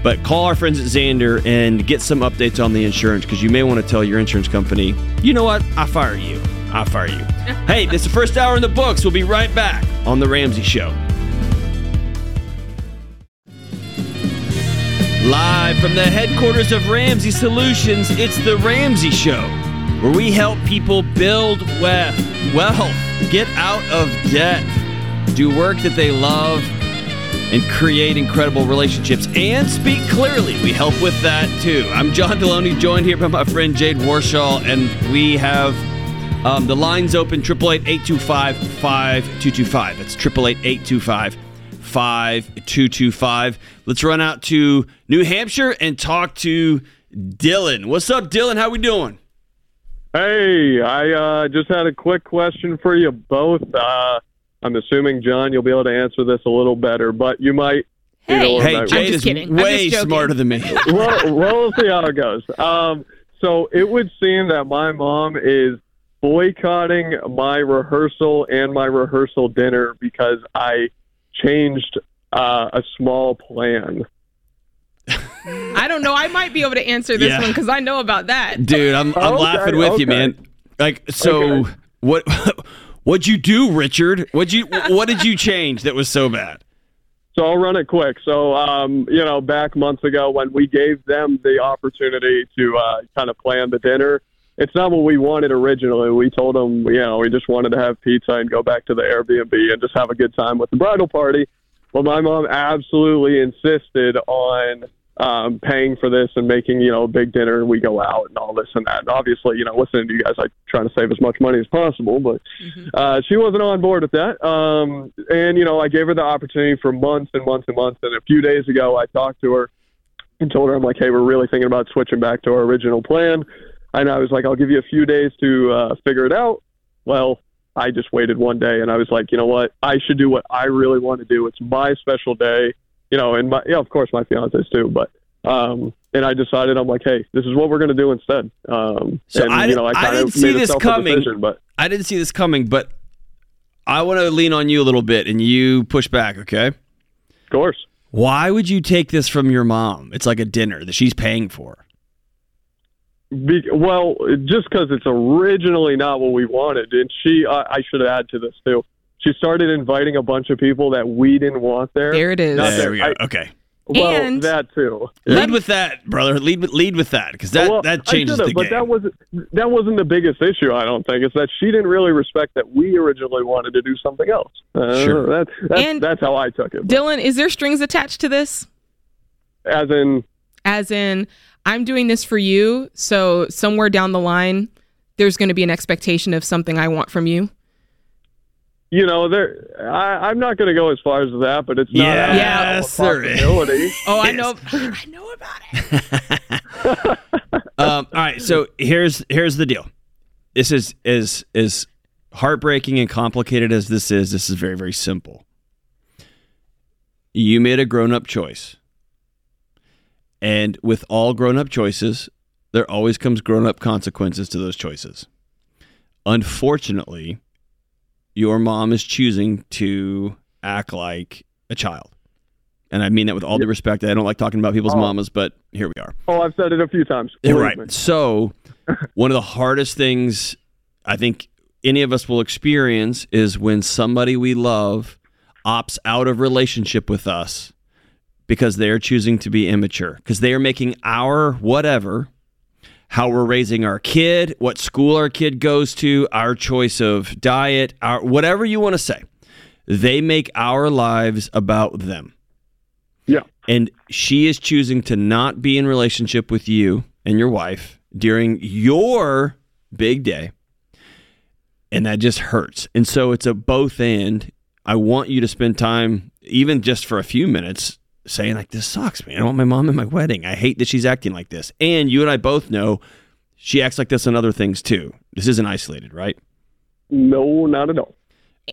But call our friends at Zander and get some updates on the insurance because you may want to tell your insurance company, you know what? I fire you. I fire you. [laughs] hey, this is the first hour in the books. We'll be right back on The Ramsey Show. Live from the headquarters of Ramsey Solutions, it's The Ramsey Show, where we help people build wealth, get out of debt, do work that they love, and create incredible relationships and speak clearly. We help with that too. I'm John Delony, joined here by my friend Jade Warshaw, and we have um, the lines open 888 825 5225. That's 888 825 5225. Let's run out to New Hampshire and talk to Dylan. What's up, Dylan? How we doing? Hey, I uh, just had a quick question for you both. Uh, I'm assuming, John, you'll be able to answer this a little better, but you might. Hey, either Hey, might- Jade just is kidding. I'm way just smarter than me. [laughs] well, well, we'll see how it goes. Um, so it would seem that my mom is boycotting my rehearsal and my rehearsal dinner because I changed uh, a small plan. I don't know. I might be able to answer this Yeah. one because I know about that. Dude, I'm, I'm Okay, laughing with you, man. Like, so Okay. what? [laughs] What'd you do, Richard? What'd you? What did you change that was so bad? So I'll run it quick. So, um, you know, back months ago when we gave them the opportunity to uh, kind of plan the dinner, it's not what we wanted originally. We told them, you know, we just wanted to have pizza and go back to the Airbnb and just have a good time with the bridal party. Well, my mom absolutely insisted on um, paying for this and making, you know, a big dinner and we go out and all this and that. And obviously, you know, listening to you guys, I trying to save as much money as possible, but uh, she wasn't on board with that. Um, and, you know, I gave her the opportunity for months and months and months. And a few days ago, I talked to her and told her, I'm like, hey, we're really thinking about switching back to our original plan. And I was like, I'll give you a few days to uh, figure it out. Well, I just waited one day and I was like, you know what? I should do what I really want to do. It's my special day, you know, and my, yeah, of course, my fiance's too. But, um, and I decided, I'm like, hey, this is what we're going to do instead. Um, So and, I you know, I I didn't see this coming. Decision, but I didn't see this coming, but I want to lean on you a little bit, and you push back. Okay. of course. Why would you take this from your mom? It's like a dinner that she's paying for. Be, well, just because it's originally not what we wanted, and she, I, I should add to this too. She started inviting a bunch of people that we didn't want there. There it is. Not there that- we go. I- okay. Well, And- that too. Lead with that, brother. Lead with lead with that, because that Well, that changes should've, the but that wasn't that wasn't the biggest issue. I don't think it's that she didn't really respect that we originally wanted to do something else. Uh, Sure. That, that's And- that's how I took it. Dylan, is there strings attached to this? As in, As in, I'm doing this for you, so somewhere down the line, there's going to be an expectation of something I want from you. you know, there. I, I'm not going to go as far as that, but it's not out of Yes, the realm there of is. possibility. [laughs] Oh, I know. [laughs] I know about it. um, all right, so here's here's the deal. This is is is heartbreaking and complicated as this is. This is very very simple. You made a grown up choice, and with all grown up choices, there always comes grown up consequences to those choices. Unfortunately, your mom is choosing to act like a child. And I mean that with all due respect. I don't like talking about people's Oh. mamas, but here we are. Oh, I've said it a few times. Believe right. me. So, [laughs] one of the hardest things I think any of us will experience is when somebody we love opts out of relationship with us because they are choosing to be immature, because they are making our whatever, how we're raising our kid, what school our kid goes to, our choice of diet, our whatever you want to say. They make our lives about them Yeah. and she is choosing to not be in relationship with you and your wife during your big day and that just hurts and so it's a both and i want you to spend time even just for a few minutes saying like this sucks man i want my mom at my wedding i hate that she's acting like this and you and i both know she acts like this on other things too this isn't isolated right No, not at all.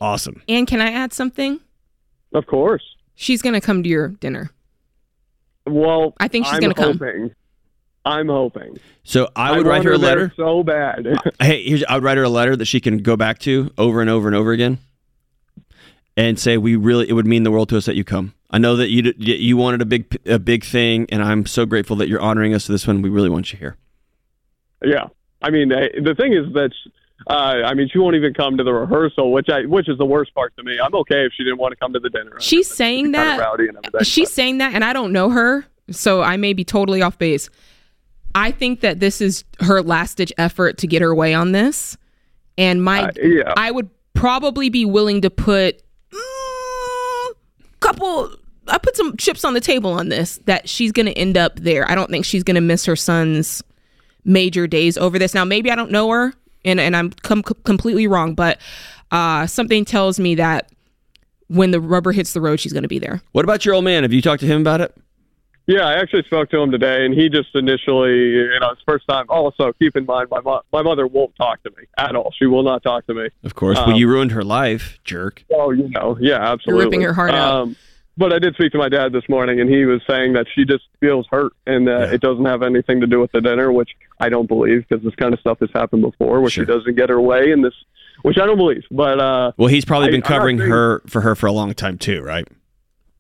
awesome And can I add something? Of course. She's gonna come to your dinner. Well, I think she's I'm gonna come. hoping. I'm hoping. So I would I write her a letter. so bad. [laughs] Hey, here's I would write her a letter that she can go back to over and over and over again, and say we really it would mean the world to us that you come. I know that you you wanted a big a big thing, and I'm so grateful that you're honoring us to this one. We really want you here. yeah, I mean the thing is that. Uh, I mean, she won't even come to the rehearsal, which I, which is the worst part to me. I'm okay if she didn't want to come to the dinner. She's saying Kinda that. and She's but- saying that, and I don't know her, so I may be totally off base. I think that this is her last ditch effort to get her way on this, and my Uh, yeah. I would probably be willing to put mm, couple. I put some chips on the table on this that she's going to end up there. I don't think she's going to miss her son's major days over this. Now, maybe I don't know her, and and I'm com- completely wrong, but uh, something tells me that when the rubber hits the road, she's going to be there. What about your old man? Have you talked to him about it? Yeah, I actually spoke to him today, and he just initially, you know, it's first time. Also, keep in mind, my mo- my mother won't talk to me at all. She will not talk to me. Of course. Um, well, you ruined her life, jerk. Oh, you know, yeah, absolutely. ripping her heart out. But I did speak to my dad this morning, and he was saying that she just feels hurt, and that Yeah. it doesn't have anything to do with the dinner, which I don't believe because this kind of stuff has happened before, where Sure. she doesn't get her way, and this, which I don't believe. But uh, Well, he's probably been I'm covering her for her for a long time too, right?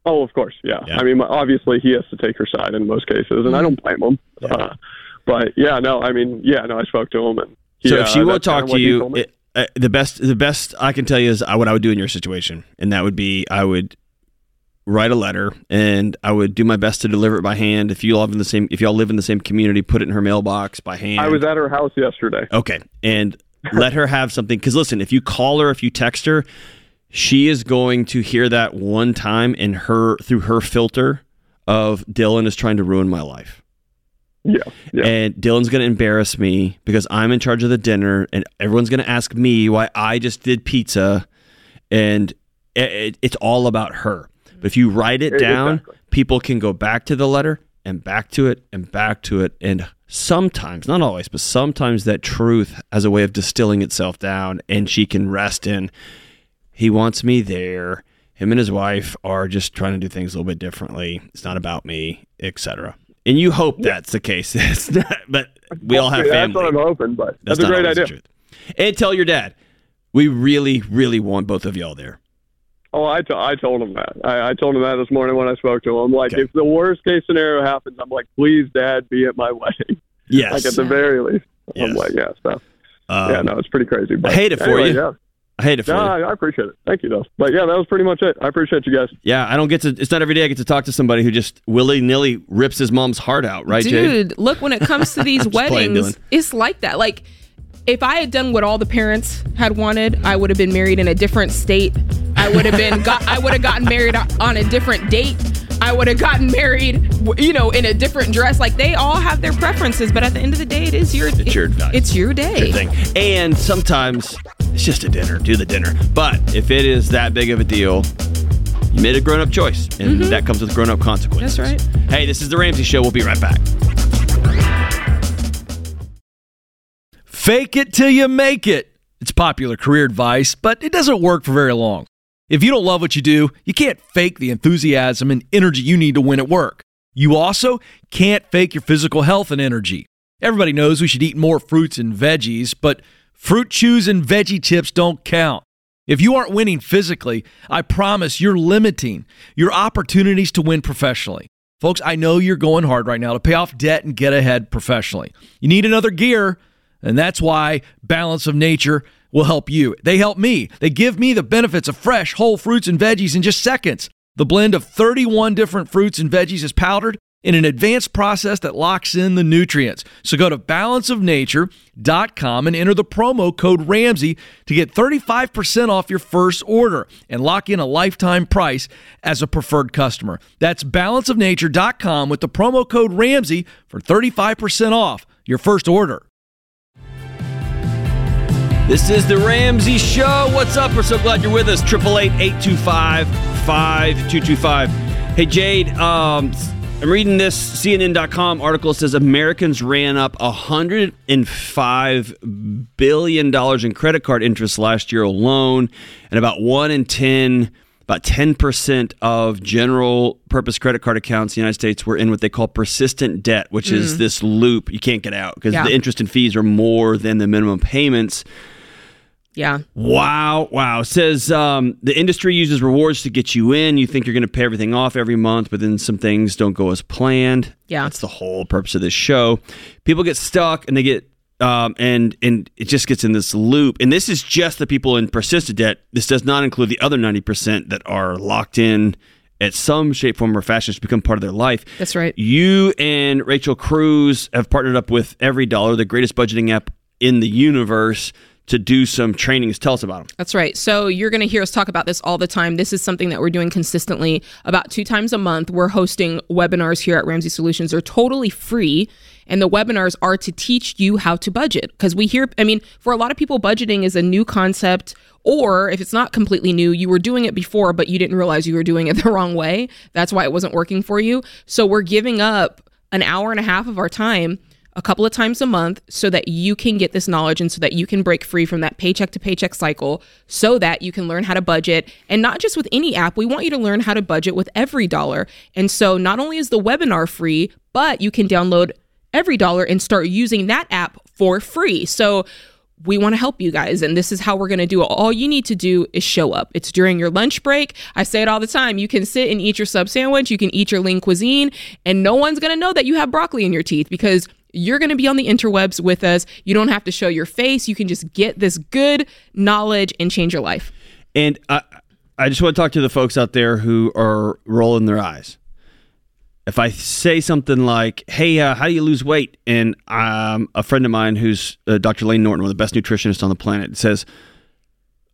oh, of course, yeah. Yeah. I mean, obviously, he has to take her side in most cases, and I don't blame him. Yeah. Uh, but yeah, no, I mean, yeah, no, I spoke to him, and So if she won't that's talk to you, it, uh, the best the best I can tell you is I, what I would do in your situation, and that would be I would write a letter and I would do my best to deliver it by hand. If you all live in the same if y'all live in the same community, put it in her mailbox by hand. I was at her house yesterday. Okay. And let her have something. Because listen, if you call her, if you text her, she is going to hear that one time and her through her filter of Dylan is trying to ruin my life. Yeah, yeah. And Dylan's going to embarrass me because I'm in charge of the dinner and everyone's going to ask me why I just did pizza. And it, it, it's all about her. But if you write it down, Exactly. people can go back to the letter and back to it and back to it. And sometimes, not always, but sometimes that truth has a way of distilling itself down and she can rest in, he wants me there. Him and his wife are just trying to do things a little bit differently. It's not about me, etc. And you hope that's the case. [laughs] It's not, but we all have family. That's what I'm hoping, but that's, a great idea. And tell your dad, we really, really want both of y'all there. Oh, I, t- I told him that. I, I told him that this morning when I spoke to him. Like, Okay. if the worst case scenario happens, I'm like, please, Dad, be at my [laughs] wedding. Yes. Like, at the very least. Yes. I'm like, yeah, so. Um, yeah, no, it's pretty crazy. But I hate it for anyway, you. Yeah. I hate it for No, you. I, I appreciate it. Thank you, though. But yeah, that was pretty much it. I appreciate you guys. Yeah, I don't get to. It's not every day I get to talk to somebody who just willy nilly rips his mom's heart out, right, Jade? Dude, look, when it comes to [laughs] these weddings, Dylan. it's like that. Like, if I had done what all the parents had wanted, I would have been married in a different state. I would have been got. I would have gotten married on a different date. I would have gotten married, you know, in a different dress. Like they all have their preferences, but at the end of the day, it is your. It's your night. It's your day. Thing. And sometimes it's just a dinner. Do the dinner. But if it is that big of a deal, you made a grown up choice, and mm-hmm. that comes with grown up consequences. That's right. Hey, this is the Ramsey Show. We'll be right back. Fake it till you make it. It's popular career advice, but it doesn't work for very long. If you don't love what you do, you can't fake the enthusiasm and energy you need to win at work. You also can't fake your physical health and energy. Everybody knows we should eat more fruits and veggies, but fruit chews and veggie tips don't count. If you aren't winning physically, I promise you're limiting your opportunities to win professionally. Folks, I know you're going hard right now to pay off debt and get ahead professionally. You need another gear, and that's why Balance of Nature will help you. They help me. They give me the benefits of fresh, whole fruits and veggies in just seconds. The blend of 31 different fruits and veggies is powdered in an advanced process that locks in the nutrients. So go to balanceofnature.com and enter the promo code Ramsey to get 35% off your first order and lock in a lifetime price as a preferred customer. That's balanceofnature.com with the promo code Ramsey for 35% off your first order. This is the Ramsey Show. What's up? We're so glad you're with us. 888-825-5225. Hey, Jade, um, I'm reading this CNN.com article. It says Americans ran up $105 billion in credit card interest last year alone, and about 1 in 10 about 10% of general purpose credit card accounts in the United States were in what they call persistent debt, which is this loop you can't get out because Yeah. the interest and fees are more than the minimum payments. Yeah. Wow, wow. It says um, the industry uses rewards to get you in. You think you're going to pay everything off every month, but then some things don't go as planned. Yeah. That's the whole purpose of this show. People get stuck and they get um, and and it just gets in this loop. And this is just the people in persistent debt. This does not include the other 90% that are locked in at some shape, form, or fashion to become part of their life. That's right. You and Rachel Cruz have partnered up with EveryDollar, the greatest budgeting app in the universe, to do some trainings. Tell us about them. That's right. So you're going to hear us talk about this all the time. This is something that we're doing consistently about two times a month. We're hosting webinars here at Ramsey Solutions. They're totally free. And the webinars are to teach you how to budget. Because we hear, I mean, for a lot of people, budgeting is a new concept. Or if it's not completely new, you were doing it before, but you didn't realize you were doing it [laughs] the wrong way. That's why it wasn't working for you. So we're giving up an hour and a half of our time a couple of times a month so that you can get this knowledge and so that you can break free from that paycheck to paycheck cycle so that you can learn how to budget. And not just with any app we want you to learn how to budget with EveryDollar. And so not only is the webinar free but you can download EveryDollar and start using that app for free. So we want to help you guys and this is how we're going to do it. All you need to do is show up. It's during your lunch break. I say it all the time. You can sit and eat your sub sandwich. You can eat your lean cuisine and no one's going to know that you have broccoli in your teeth because you're going to be on the interwebs with us. You don't have to show your face. You can just get this good knowledge and change your life. And I, I just want to talk to the folks out there who are rolling their eyes. If I say something like, "Hey, uh, how do you lose weight?" and um, a friend of mine who's uh, Dr. Layne Norton, one of the best nutritionists on the planet, says,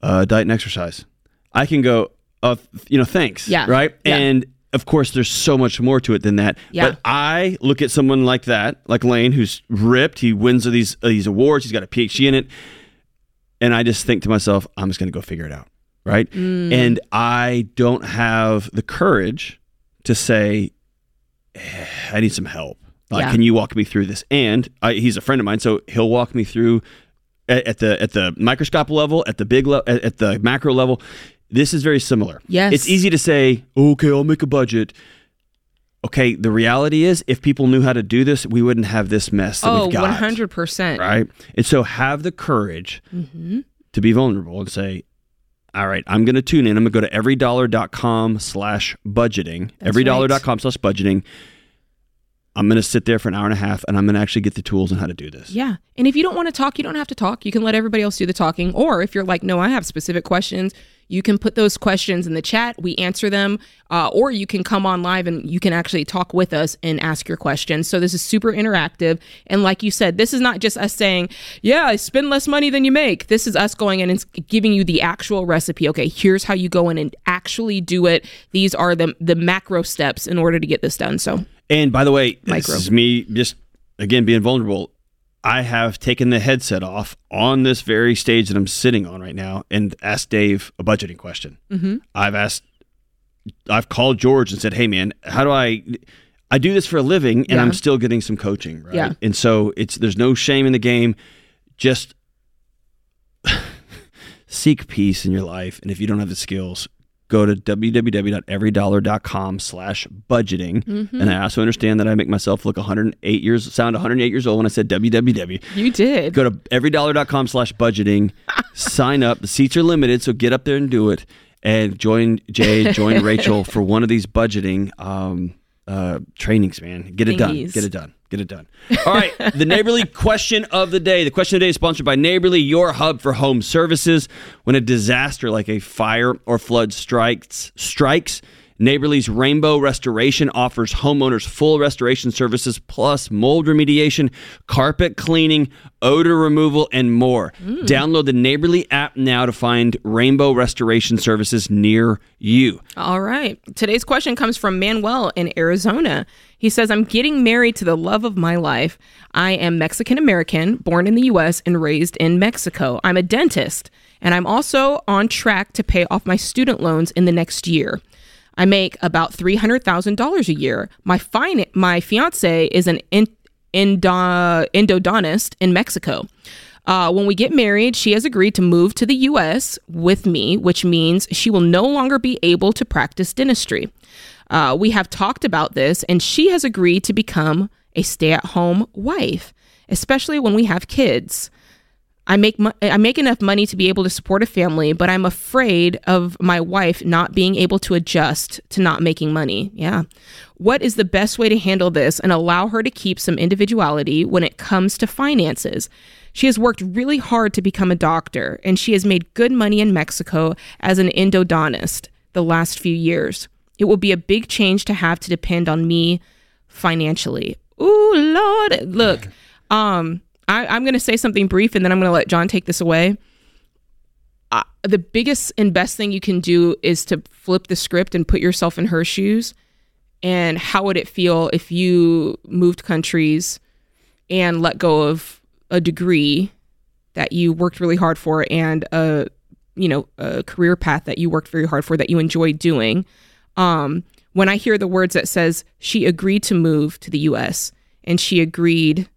uh, "Diet and exercise," I can go, uh, you know, thanks, Yeah. right? Yeah. And of course, there's so much more to it than that. Yeah. But I look at someone like that, like Layne, who's ripped. He wins these uh, these awards. He's got a PhD in it and I just think to myself, I'm just going to go figure it out, right? And I don't have the courage to say, "Eh, I need some help. Like, Yeah. can you walk me through this? And I, he's a friend of mine, so he'll walk me through at, at the at the microscope level, at the big level, at, at the macro level. This is very similar. Yes. it's easy to say, okay, I'll make a budget. Okay, the reality is, if people knew how to do this, we wouldn't have this mess that oh we've got 100% right? And so have the courage Mm-hmm. to be vulnerable and say, all right, I'm going to tune in. I'm going to go to everydollar.com slash budgeting, everydollar.com slash budgeting. I'm going to sit there for an hour and a half and I'm going to actually get the tools on how to do this. Yeah. And if you don't want to talk, you don't have to talk. You can let everybody else do the talking. Or if you're like, no, I have specific questions, you can put those questions in the chat. We answer them. Uh, or you can come on live and you can actually talk with us and ask your questions. So this is super interactive. And like you said, this is not just us saying, yeah, I spend less money than you make. This is us going in and giving you the actual recipe. Okay, here's how you go in and actually do it. These are the, the macro steps in order to get this done. So And by the way, this is me just, again, being vulnerable. I have taken the headset off on this very stage that I'm sitting on right now and asked Dave a budgeting question. Mm-hmm. I've asked, I've called George and said, "Hey, man, how do I?" I do this for a living, and Yeah. I'm still getting some coaching, right? Yeah. And so it's there's no shame in the game. Just [sighs] seek peace in your life, and if you don't have the skills, go to www.everydollar.com slash budgeting. Mm-hmm. And I also understand that I make myself look 108 years, sound 108 years old when I said www. you did. Go to everydollar.com slash budgeting, [laughs] sign up. The seats are limited, so get up there and do it. And join Jay, join [laughs] Rachel for one of these budgeting um, uh, trainings, man. Get it done. Get it done. Get it done. All right. the Neighborly [laughs] question of the day. The question of the day is sponsored by Neighborly, your hub for home services. When a disaster like a fire or flood strikes, strikes, Neighborly's Rainbow Restoration offers homeowners full restoration services plus mold remediation, carpet cleaning, odor removal, and more. Mm. Download the Neighborly app now to find Rainbow Restoration services near you. All right. Today's question comes from Manuel in Arizona. He says, I'm getting married to the love of my life. I am Mexican American, born in the US and raised in Mexico. I'm a dentist, and I'm also on track to pay off my student loans in the next year. I make about $300,000 a year. My fine, my fiance is an in, endo, endodontist in Mexico. Uh, when we get married, she has agreed to move to the US with me, which means she will no longer be able to practice dentistry. Uh, we have talked about this, and she has agreed to become a stay at home wife, especially when we have kids. I make mo- I make enough money to be able to support a family, but I'm afraid of my wife not being able to adjust to not making money. Yeah. What is the best way to handle this and allow her to keep some individuality when it comes to finances? She has worked really hard to become a doctor, and she has made good money in Mexico as an endodontist the last few years. It will be a big change to have to depend on me financially. Ooh, Lord. Look, [laughs] um, I, I'm going to say something brief and then I'm going to let John take this away. Uh, the biggest and best thing you can do is to flip the script and put yourself in her shoes. And how would it feel if you moved countries and let go of a degree that you worked really hard for and a you know a career path that you worked very hard for that you enjoyed doing? Um, when I hear the words that says she agreed to move to the U.S. and she agreed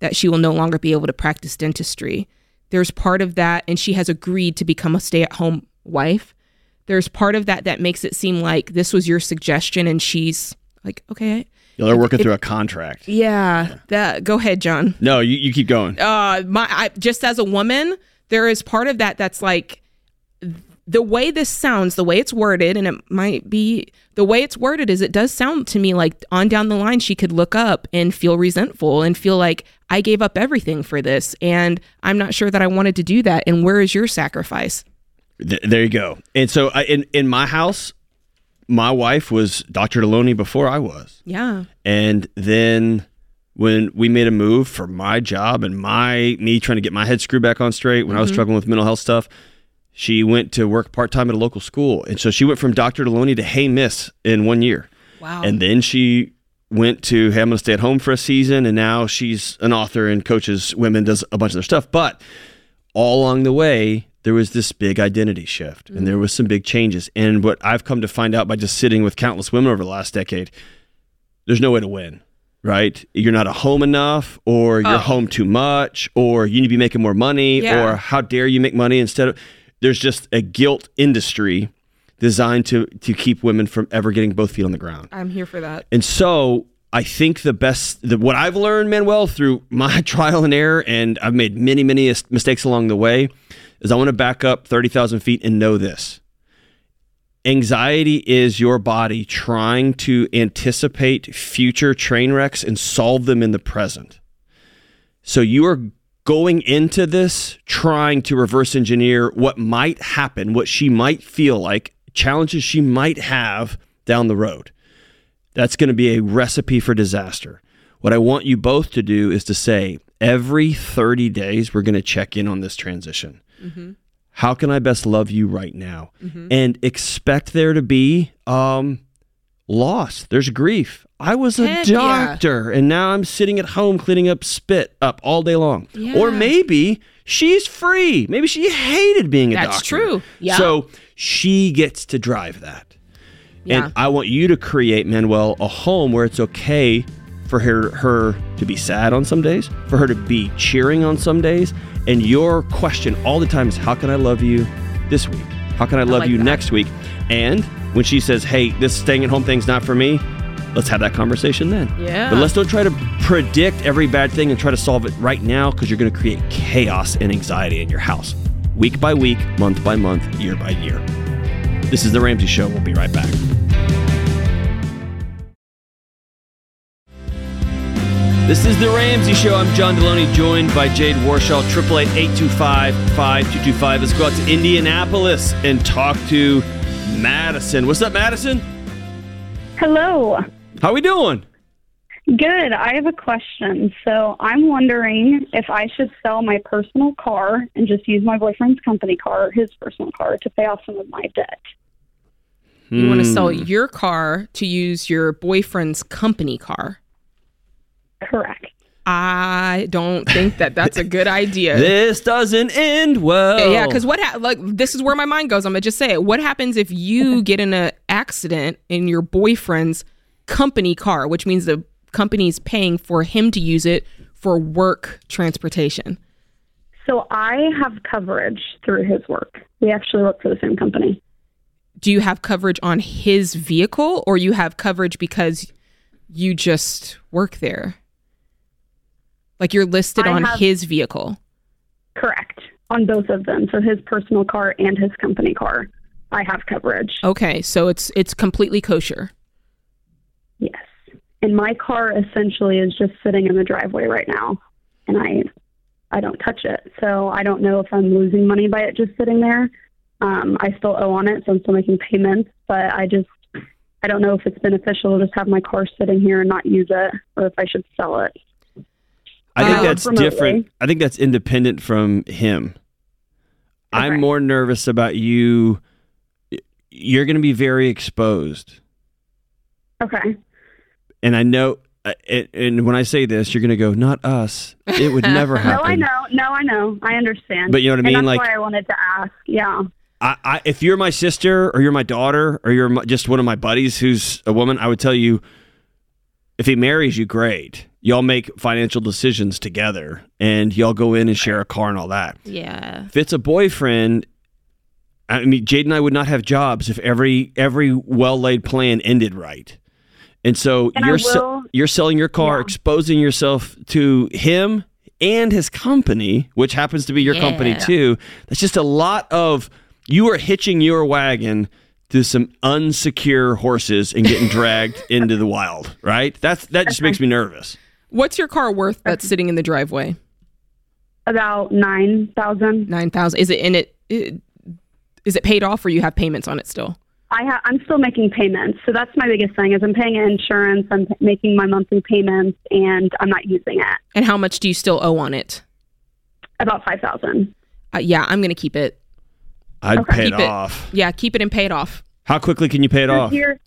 that she will no longer be able to practice dentistry. There's part of that, and she has agreed to become a stay at home wife. There's part of that that makes it seem like this was your suggestion, and she's like, okay. Yeah, they're working through a contract. Yeah, that. Go ahead, John. No, you, you keep going. Uh, my I, just as a woman, there is part of that that's like the way this sounds, the way it's worded, and it might be the way it's worded is it does sound to me like on down the line she could look up and feel resentful and feel like I gave up everything for this and I'm not sure that I wanted to do that. And where is your sacrifice? Th- there you go. And so I, in in my house, my wife was Dr. Delony before I was. Yeah. And then when we made a move for my job and my me trying to get my head screwed back on straight when I was Mhm. struggling with mental health stuff, she went to work part time at a local school. And so she went from Dr. Delony to Hey Miss in one year. Wow. And then she went to Hey, I'm gonna stay at home for a season, and now she's an author and coaches women, does a bunch of their stuff. But all along the way, there was this big identity shift and there was some big changes. And what I've come to find out by just sitting with countless women over the last decade, there's no way to win, right? You're not at home enough, or you're Oh. home too much, or you need to be making more money, Yeah. or how dare you make money instead of. There's just a guilt industry designed to to keep women from ever getting both feet on the ground. I'm here for that. And so I think the best, the, what I've learned, Manuel, through my [laughs] trial and error, and I've made many, many mistakes along the way, is I want to back up 30,000 feet and know this. Anxiety is your body trying to anticipate future train wrecks and solve them in the present. So you are going into this trying to reverse engineer what might happen, what she might feel like, challenges she might have down the road. That's going to be a recipe for disaster. What I want you both to do is to say, every 30 days, we're going to check in on this transition. How can I best love you right now? And expect there to be um, loss. There's grief. I was a Heck yeah. doctor and now I'm sitting at home cleaning up spit up all day long. Yeah. Or maybe she's free. Maybe she hated being a That's doctor. That's true. Yeah. So she gets to drive that. Yeah. And I want you to create, Manuel, a home where it's okay for her, her to be sad on some days, for her to be cheering on some days. And your question all the time is, How can I love you this week? How can I love like you that. next week? And when she says, Hey, this staying at home thing's not for me, let's have that conversation then. Yeah. But let's don't try to predict every bad thing and try to solve it right now because you're going to create chaos and anxiety in your house, week by week, month by month, year by year. This is The Ramsey Show. We'll be right back. This is The Ramsey Show. I'm John Delony, joined by Jade Warshaw, 888-825-5225. Let's go out to Indianapolis and talk to Madison. What's up, Madison? Hello. How are we doing? Good. I have a question. So I'm wondering if I should sell my personal car and just use my boyfriend's company car, his personal car, to pay off some of my debt. You want to sell Hmm. your car to use your boyfriend's company car. Correct. I don't think that that's a good idea. [laughs] This doesn't end well. Yeah, because what ha- like this is where my mind goes. I'm gonna just say it. What happens if you [laughs] get in an accident in your boyfriend's company car, which means the company's paying for him to use it for work transportation? So I have coverage through his work. We actually work for the same company. Do you have coverage on his vehicle or you have coverage because you just work there? Like you're listed I on have- his vehicle. Correct. On both of them. So his personal car and his company car. I have coverage. Okay, so it's it's completely kosher. Yes. And my car essentially is just sitting in the driveway right now. And I I don't touch it. So I don't know if I'm losing money by it just sitting there. Um, I still owe on it, so I'm still making payments, but I just I don't know if it's beneficial to just have my car sitting here and not use it or if I should sell it. I think that's remotely. different. I think that's independent from him. I'm more nervous about you. You're going to be very exposed. Okay. And I know, uh, and when I say this, you're going to go, not us. It would [laughs] never happen. No. I know. No, I know. I understand. But you know what I mean? And that's Like- why I wanted to ask. Yeah. I, I, if you're my sister or you're my daughter or you're my, just one of my buddies who's a woman, I would tell you if he marries you, great. Y'all make financial decisions together and y'all go in and share a car and all that. Yeah. If it's a boyfriend, I mean, Jade and I would not have jobs if every every well laid plan ended right. And so And you're se- you're selling your car, Yeah. exposing yourself to him and his company, which happens to be your company too. That's just a lot of you are hitching your wagon to some unsecure horses and getting dragged [laughs] into the wild, right? That's that just makes me nervous. What's your car worth that's sitting in the driveway? About nine thousand. Nine thousand. Is it in it, it? Is it paid off, or you have payments on it still? I ha- I'm still making payments, so that's my biggest thing. Is I'm paying insurance, I'm p- making my monthly payments, and I'm not using it. And how much do you still owe on it? About five thousand. Uh, yeah, I'm gonna keep it. I'd Okay. pay it Keep it. off. Yeah, keep it and pay it off. How quickly can you pay it off? Here,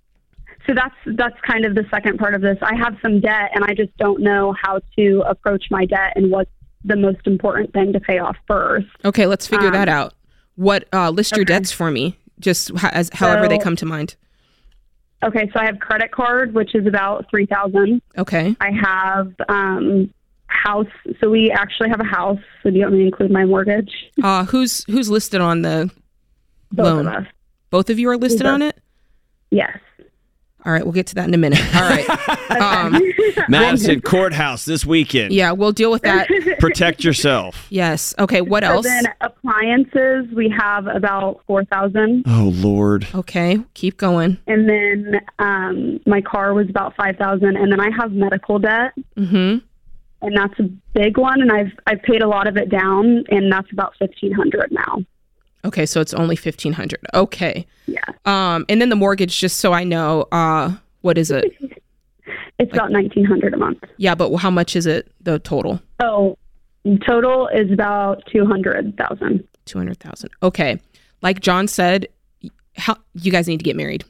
so that's that's kind of the second part of this. I have some debt, and I just don't know how to approach my debt and what's the most important thing to pay off first. Okay, let's figure Um, that out. What uh, list your okay. debts for me? Just as however they come to mind. Okay, so I have credit card, which is about three thousand. Okay. I have um, house. So we actually have a house. So do you want me to include my mortgage? Uh, who's who's listed on the Both loan? of us. Both of you are listed on it. Yes. All right, we'll get to that in a minute. All right. [laughs] um, [laughs] Madison Courthouse this weekend. yeah, we'll deal with that. [laughs] Protect yourself. Yes. Okay. What So else? then appliances, we have about 4,000. Oh, Lord. Okay, keep going. and then um, my car was about five thousand, and then I have medical debt, Mm-hmm. and that's a big one, and I've I've paid a lot of it down, and that's about fifteen hundred now. Okay, so it's only fifteen hundred. Okay. Yeah, Um, and then the mortgage, just so I know, uh, what is it? [laughs] it's about nineteen hundred a month. Yeah, but how much is it? The total Oh, total is about two hundred thousand. two hundred thousand. Okay. Like John said, how you guys need to get married.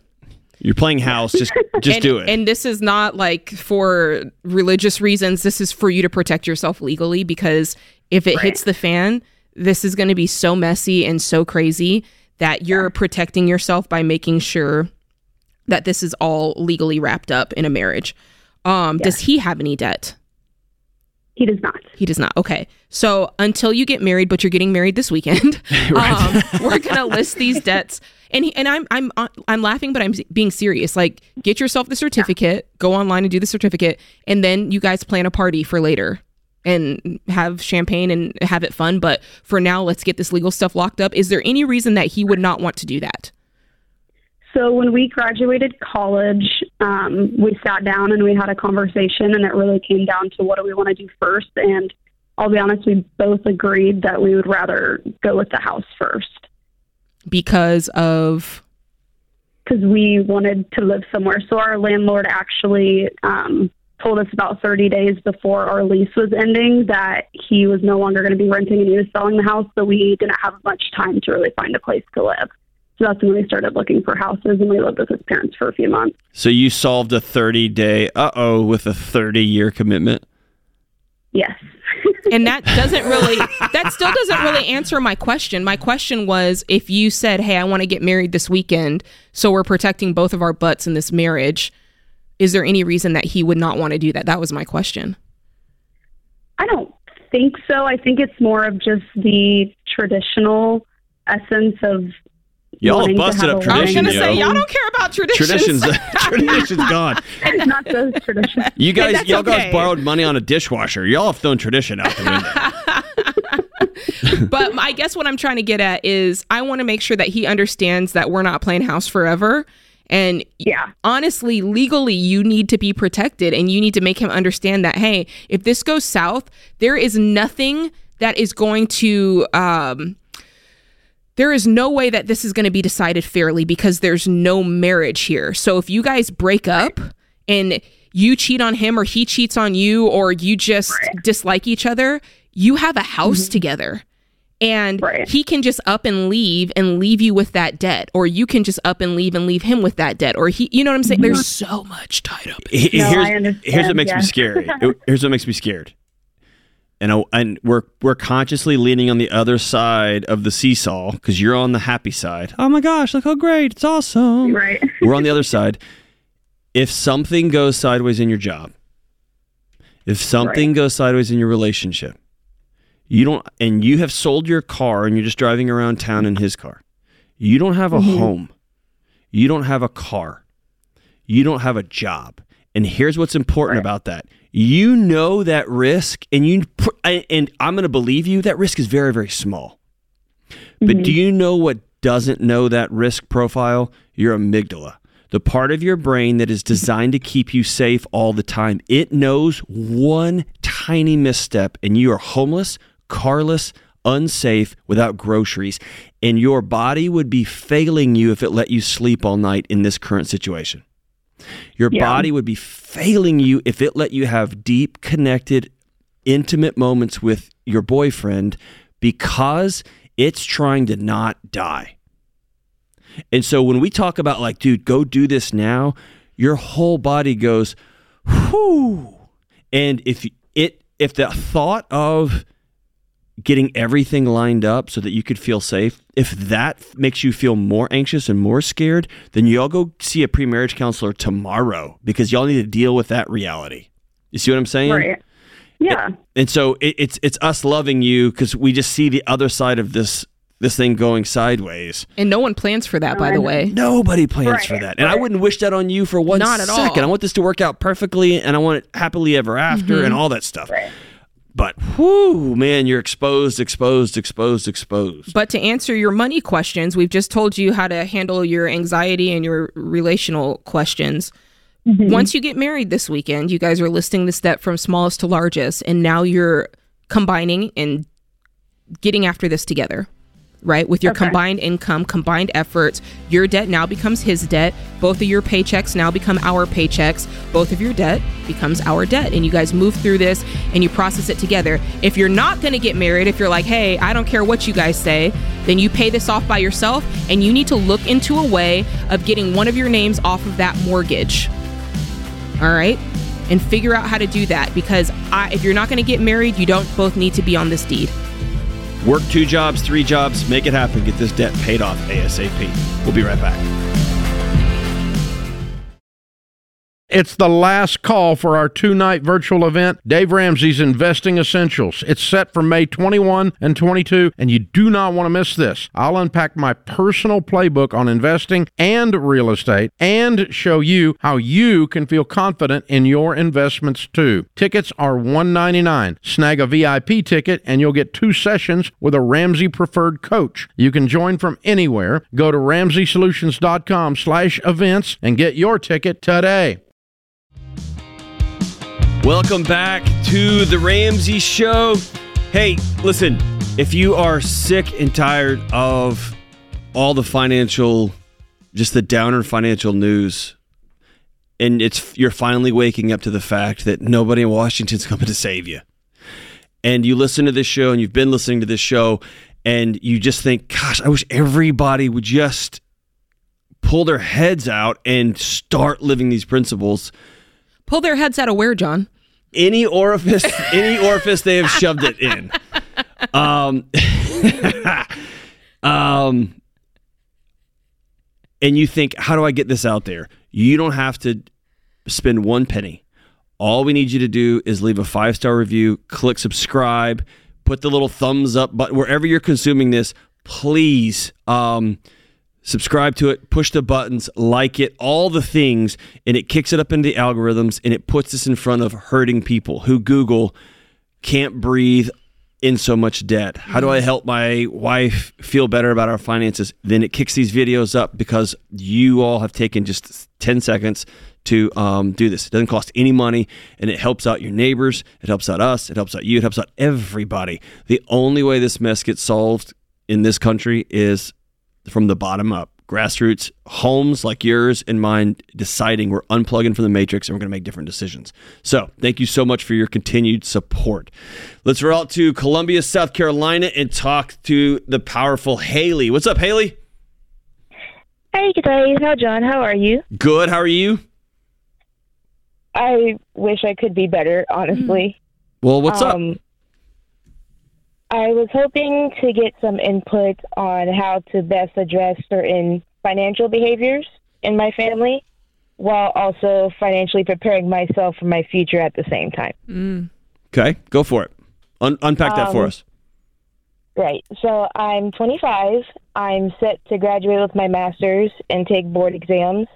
You're playing house. Just [laughs] just and, do it. And this is not like for religious reasons. This is for you to protect yourself legally because if it hits the fan, this is going to be so messy and so crazy that you're protecting yourself by making sure that this is all legally wrapped up in a marriage. Um, Does he have any debt? He does not. He does not. Okay. So until you get married, but you're getting married this weekend, [laughs] um, we're gonna list these debts. And he, and I'm I'm uh, I'm laughing, but I'm being serious. Like, get yourself the certificate, go online and do the certificate, and then you guys plan a party for later and have champagne and have it fun. But for now, let's get this legal stuff locked up. Is there any reason that he would not want to do that? So when we graduated college, um, we sat down and we had a conversation, and it really came down to what do we want to do first. And I'll be honest, we both agreed that we would rather go with the house first Because of because we wanted to live somewhere. So our landlord actually um, told us about 30 days before our lease was ending that he was no longer going to be renting and he was selling the house. So we didn't have much time to really find a place to live. So that's when we started looking for houses, and we lived with his parents for a few months. so you solved a 30 day uh oh with a 30 year commitment. Yes. [laughs] and that doesn't really that still doesn't really answer my question my question was if you said hey i want to get married this weekend so we're protecting both of our butts in this marriage is there any reason that he would not want to do that that was my question I don't think so. I think it's more of just the traditional essence of. Y'all wanting have to busted have up a I was gonna yo. say y'all don't care about traditions. Traditions, uh, [laughs] traditions gone. It's not those traditions. You guys, y'all guys borrowed money on a dishwasher. Y'all have thrown tradition out the window. [laughs] but I guess what I'm trying to get at is I want to make sure that he understands that we're not playing house forever. And Yeah. honestly, legally, you need to be protected and you need to make him understand that, hey, if this goes south, there is nothing that is going to, um, there is no way that this is going to be decided fairly because there's no marriage here. So if you guys break up and you cheat on him or he cheats on you or you just dislike each other, you have a house together. And Right. he can just up and leave and leave you with that debt, or you can just up and leave and leave him with that debt, or he, you know what I'm saying? There's so much tied up. No, here's, I here's what makes yeah. me scared. [laughs] Here's what makes me scared. And I, and we're we're consciously leaning on the other side of the seesaw because you're on the happy side. Oh my gosh, look how great! It's awesome. Right. [laughs] We're on the other side. If something goes sideways in your job, if something goes sideways in your relationship, you don't, and you have sold your car and you're just driving around town in his car, you don't have a mm-hmm. home, you don't have a car, you don't have a job. And here's what's important about that. You know that risk, and you and I'm going to believe you. That risk is very, very small. But mm-hmm. do you know what doesn't know that risk profile? Your amygdala, the part of your brain that is designed to keep you safe all the time. It knows one tiny misstep, and you are homeless, carless, unsafe, without groceries. And your body would be failing you if it let you sleep all night in this current situation. Your Yeah. body would be failing you if it let you have deep, connected, intimate moments with your boyfriend because it's trying to not die. And so when we talk about, like, dude, go do this now, your whole body goes, whoo. And if it, if the thought of getting everything lined up so that you could feel safe, if that makes you feel more anxious and more scared, then y'all go see a pre-marriage counselor tomorrow because y'all need to deal with that reality. You see what I'm saying? Right. Yeah. And so it, it's it's us loving you because we just see the other side of this this thing going sideways. And no one plans for that, by the way. Nobody plans for that, and I wouldn't wish that on you for one Not at all. I want this to work out perfectly, and I want it happily ever after, mm-hmm. and all that stuff. Right. But whoo, man, you're exposed, exposed, exposed, exposed. But to answer your money questions, we've just told you how to handle your anxiety and your relational questions. Mm-hmm. Once you get married this weekend, you guys are listing the step from smallest to largest, and now you're combining and getting after this together, right? With your Okay. combined income, combined efforts, your debt now becomes his debt. Both of your paychecks now become our paychecks. Both of your debt becomes our debt. And you guys move through this and you process it together. If you're not going to get married, if you're like, hey, I don't care what you guys say, then you pay this off by yourself and you need to look into a way of getting one of your names off of that mortgage. All right? And figure out how to do that because I, if you're not going to get married, you don't both need to be on this deed. Work two jobs, three jobs, make it happen. Get this debt paid off ASAP. We'll be right back. It's the last call for our two night virtual event, Dave Ramsey's Investing Essentials. It's set for May 21 and 22, and you do not want to miss this. I'll unpack my personal playbook on investing and real estate and show you how you can feel confident in your investments too. Tickets are 199. Snag a VIP ticket, and you'll get two sessions with a Ramsey preferred coach. You can join from anywhere. Go to ramseysolutions.com slash events and get your ticket today. Welcome back to the Ramsey Show. Hey, listen, if you are sick and tired of all the financial, just the downer financial news, and it's you're finally waking up to the fact that nobody in Washington's [laughs] coming to save you, and you listen to this show and you've been listening to this show, and you just think, gosh, I wish everybody would just pull their heads out and start living these principles Pull their heads out of where, John? any orifice [laughs] any orifice they have shoved it in um [laughs] um and you think how do i get this out there you don't have to spend one penny All we need you to do is leave a five star review, click subscribe, put the little thumbs up button wherever you're consuming this. Please um, subscribe to it, push the buttons, like it, all the things, and it kicks it up into the algorithms and it puts us in front of hurting people who Google can't breathe in so much debt. How do I help my wife feel better about our finances? Then it kicks these videos up because you all have taken just 10 seconds to um, do this. It doesn't cost any money and it helps out your neighbors. It helps out us. It helps out you. It helps out everybody. The only way this mess gets solved in this country is from the bottom up. Grassroots homes like yours and mine deciding we're unplugging from the matrix and we're going to make different decisions. So, thank you so much for your continued support. Let's roll out to Columbia, South Carolina, and talk to the powerful Haley. What's up, Haley? Hey, guys. How, John? How are you? Good. How are you? I wish I could be better, honestly. Well, what's up? Um, I was hoping to get some input on how to best address certain financial behaviors in my family while also financially preparing myself for my future at the same time. Okay, go for it. Un- unpack that for Um, us. Right. So I'm 25. I'm set to graduate with my master's and take board exams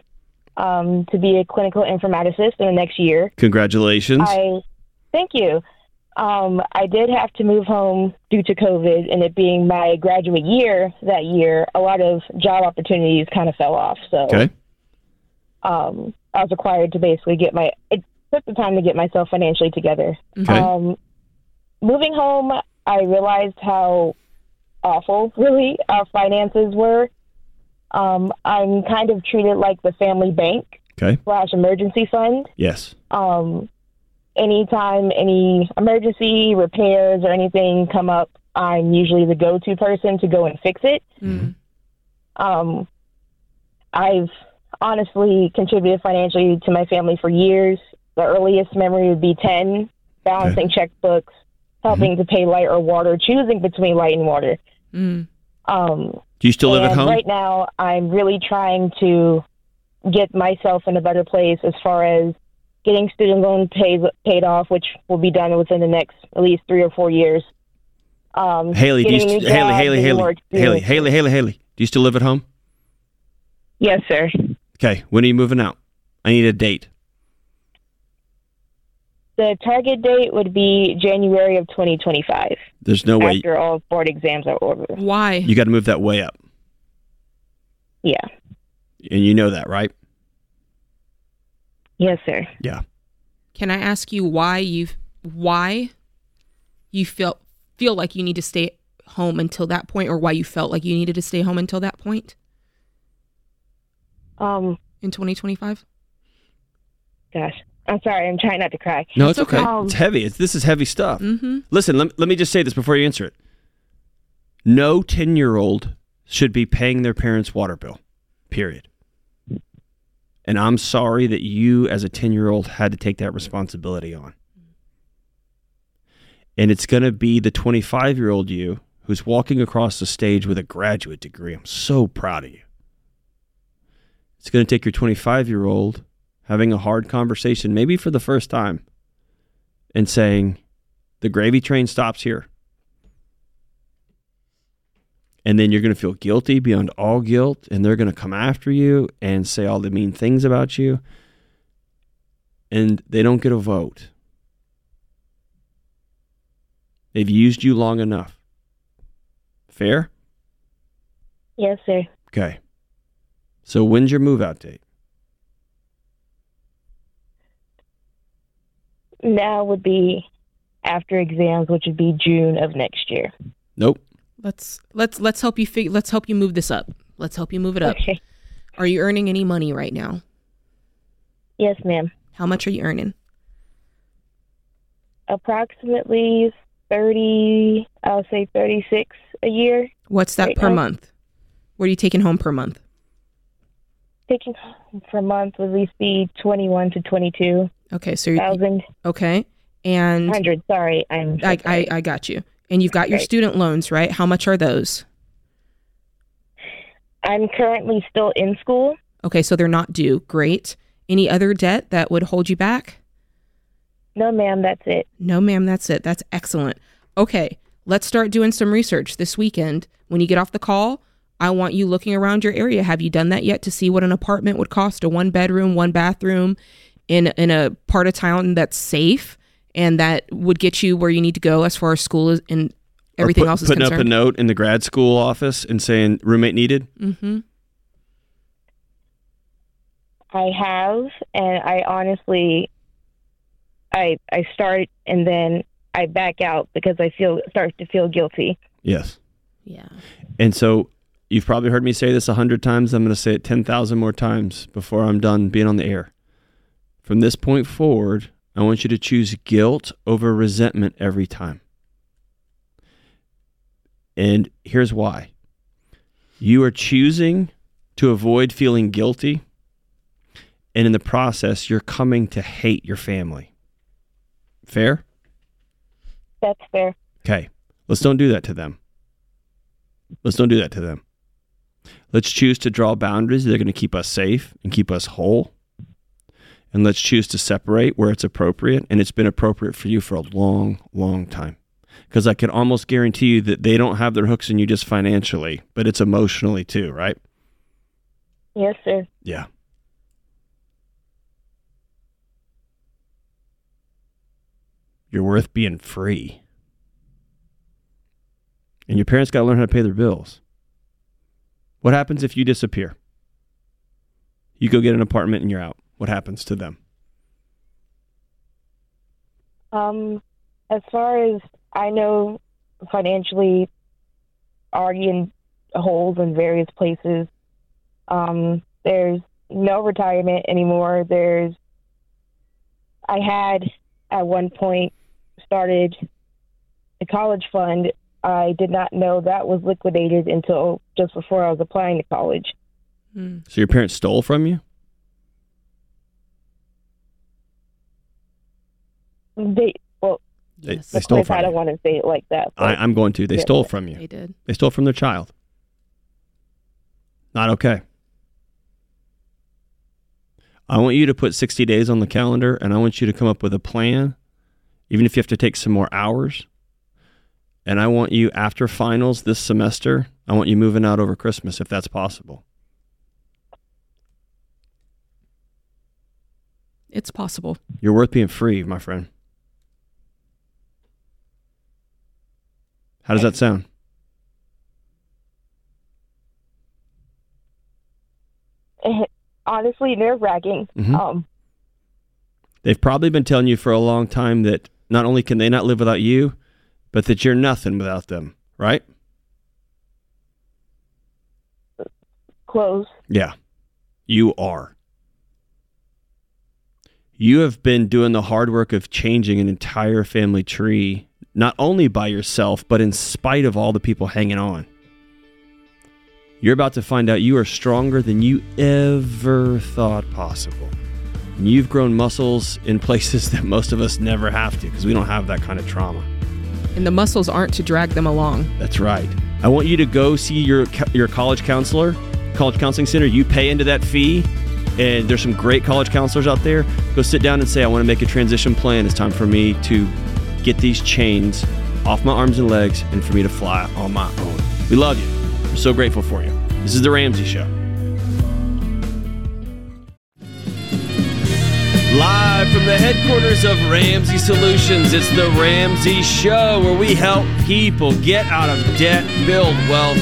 um, to be a clinical informaticist in the next year. Congratulations. I thank you. Um, I did have to move home due to COVID, and it being my graduate year that year, a lot of job opportunities kind of fell off. So okay. um, I was required to basically get my. It took the time to get myself financially together. Okay. Um, moving home, I realized how awful, [laughs] really, our finances were. Um, I'm kind of treated like the family bank Okay. slash emergency fund. Yes. Um, anytime any emergency repairs or anything come up, I'm usually the go-to person to go and fix it. Um, I've honestly contributed financially to my family for years. The earliest memory would be 10, balancing checkbooks, helping to pay light or water, choosing between light and water. Mm. Um, Do you still live at home? Right now, I'm really trying to get myself in a better place as far as getting student loan paid paid off, which will be done within the next at least three or four years. Um, Haley, do you st- Haley, Haley, Haley, Haley. Haley, Haley, Haley. Do you still live at home? Yes, sir. Okay. When are you moving out? I need a date. The target date would be January of 2025. There's no way after all board exams are over. Why? you got to move that way up, Yeah. and you know that, right? Yes, sir. Yeah. Can I ask you why you why you feel feel like you need to stay home until that point, or why you felt like you needed to stay home until that point Um. in 2025? Gosh, I'm sorry. I'm trying not to cry. No, it's okay. Um, It's heavy. It's, this is heavy stuff. Mm-hmm. Listen, let, let me just say this before you answer it. No 10 year old should be paying their parents' water bill, period. And I'm sorry that you, as a 10 year old, had to take that responsibility on. And it's going to be the 25 year old you who's walking across the stage with a graduate degree. I'm so proud of you. It's going to take your 25 year old having a hard conversation, maybe for the first time, and saying, the gravy train stops here. And then you're going to feel guilty beyond all guilt, and they're going to come after you and say all the mean things about you. And they don't get a vote. They've used you long enough. Fair? Yes, sir. Okay. So when's your move out date? Now would be after exams, which would be June of next year. Nope. Let's let's let's help you figure. Let's help you move this up. Let's help you move it up. Okay. Are you earning any money right now? Yes, ma'am. How much are you earning? Approximately thirty. I'll say thirty-six a year. What's that Right per now. month? What are you taking home per month? Taking home per month would at least be twenty-one to twenty-two Okay, so you're, thousand okay, and hundred. Sorry, I'm. so I, I sorry. I got you. And you've got your Right. student loans, right? How much are those? I'm currently still in school. Okay, so they're not due. Great. Any other debt that would hold you back? No, ma'am, that's it. No, ma'am, that's it. That's excellent. Okay, let's start doing some research this weekend. When you get off the call, I want you looking around your area. Have you done that yet to see what an apartment would cost? A one bedroom, one bathroom in in a part of town that's safe and that would get you where you need to go as far as school is and everything put- else is putting concerned. up a note in the grad school office and saying roommate needed. mm-hmm. I have, and I honestly, I I start and then I back out because I feel start to feel guilty. Yes. Yeah. And so you've probably heard me say this a hundred times. I'm going to say it 10,000 more times before I'm done being on the air. From this point forward, I want you to choose guilt over resentment every time. And here's why you are choosing to avoid feeling guilty. And in the process, you're coming to hate your family. Fair? That's fair. Okay. Let's don't do that to them. Let's don't do that to them. Let's choose to draw boundaries that are going to keep us safe and keep us whole. And let's choose to separate where it's appropriate. And it's been appropriate for you for a long, long time. Because I can almost guarantee you that they don't have their hooks in you just financially, but it's emotionally too, right? Yes, sir. Yeah. You're worth being free. And your parents got to learn how to pay their bills. What happens if you disappear? You go get an apartment and you're out. What happens to them? Um, as far as I know, financially, already in holes in various places. Um, there's no retirement anymore. There's, I had at one point started a college fund. I did not know that was liquidated until just before I was applying to college. So your parents stole from you? They well, They, Yes. they of stole course, from I don't want to say it like that. I, I'm going to. They Yeah. stole from you. They did. They stole from their child. Not okay. I want you to put 60 days on the calendar and I want you to come up with a plan, even if you have to take some more hours. And I want you, after finals this semester, I want you moving out over Christmas if that's possible. It's possible. You're worth being free, my friend. How does that sound? [laughs] honestly nerve wracking. Mhm. Um, They've probably been telling you for a long time that not only can they not live without you, but that you're nothing without them, right? close. Yeah, you are. You have been doing the hard work of changing an entire family tree, not only by yourself, but in spite of all the people hanging on. You're about to find out you are stronger than you ever thought possible. And you've grown muscles in [laughs] places that most of us never have to because we don't have that kind of trauma. And the muscles aren't to drag them along. That's right. I want you to go see your your college counselor, college counseling center. You pay into that fee, and there's some great college counselors out there. Go sit down and say, "I want to make a transition plan. It's time for me to get these chains off my arms and legs, and for me to fly on my own." We love you. We're so grateful for you. This is the Ramsey Show. Live from the headquarters of Ramsey Solutions, it's the Ramsey Show where we help people get out of debt, build wealth,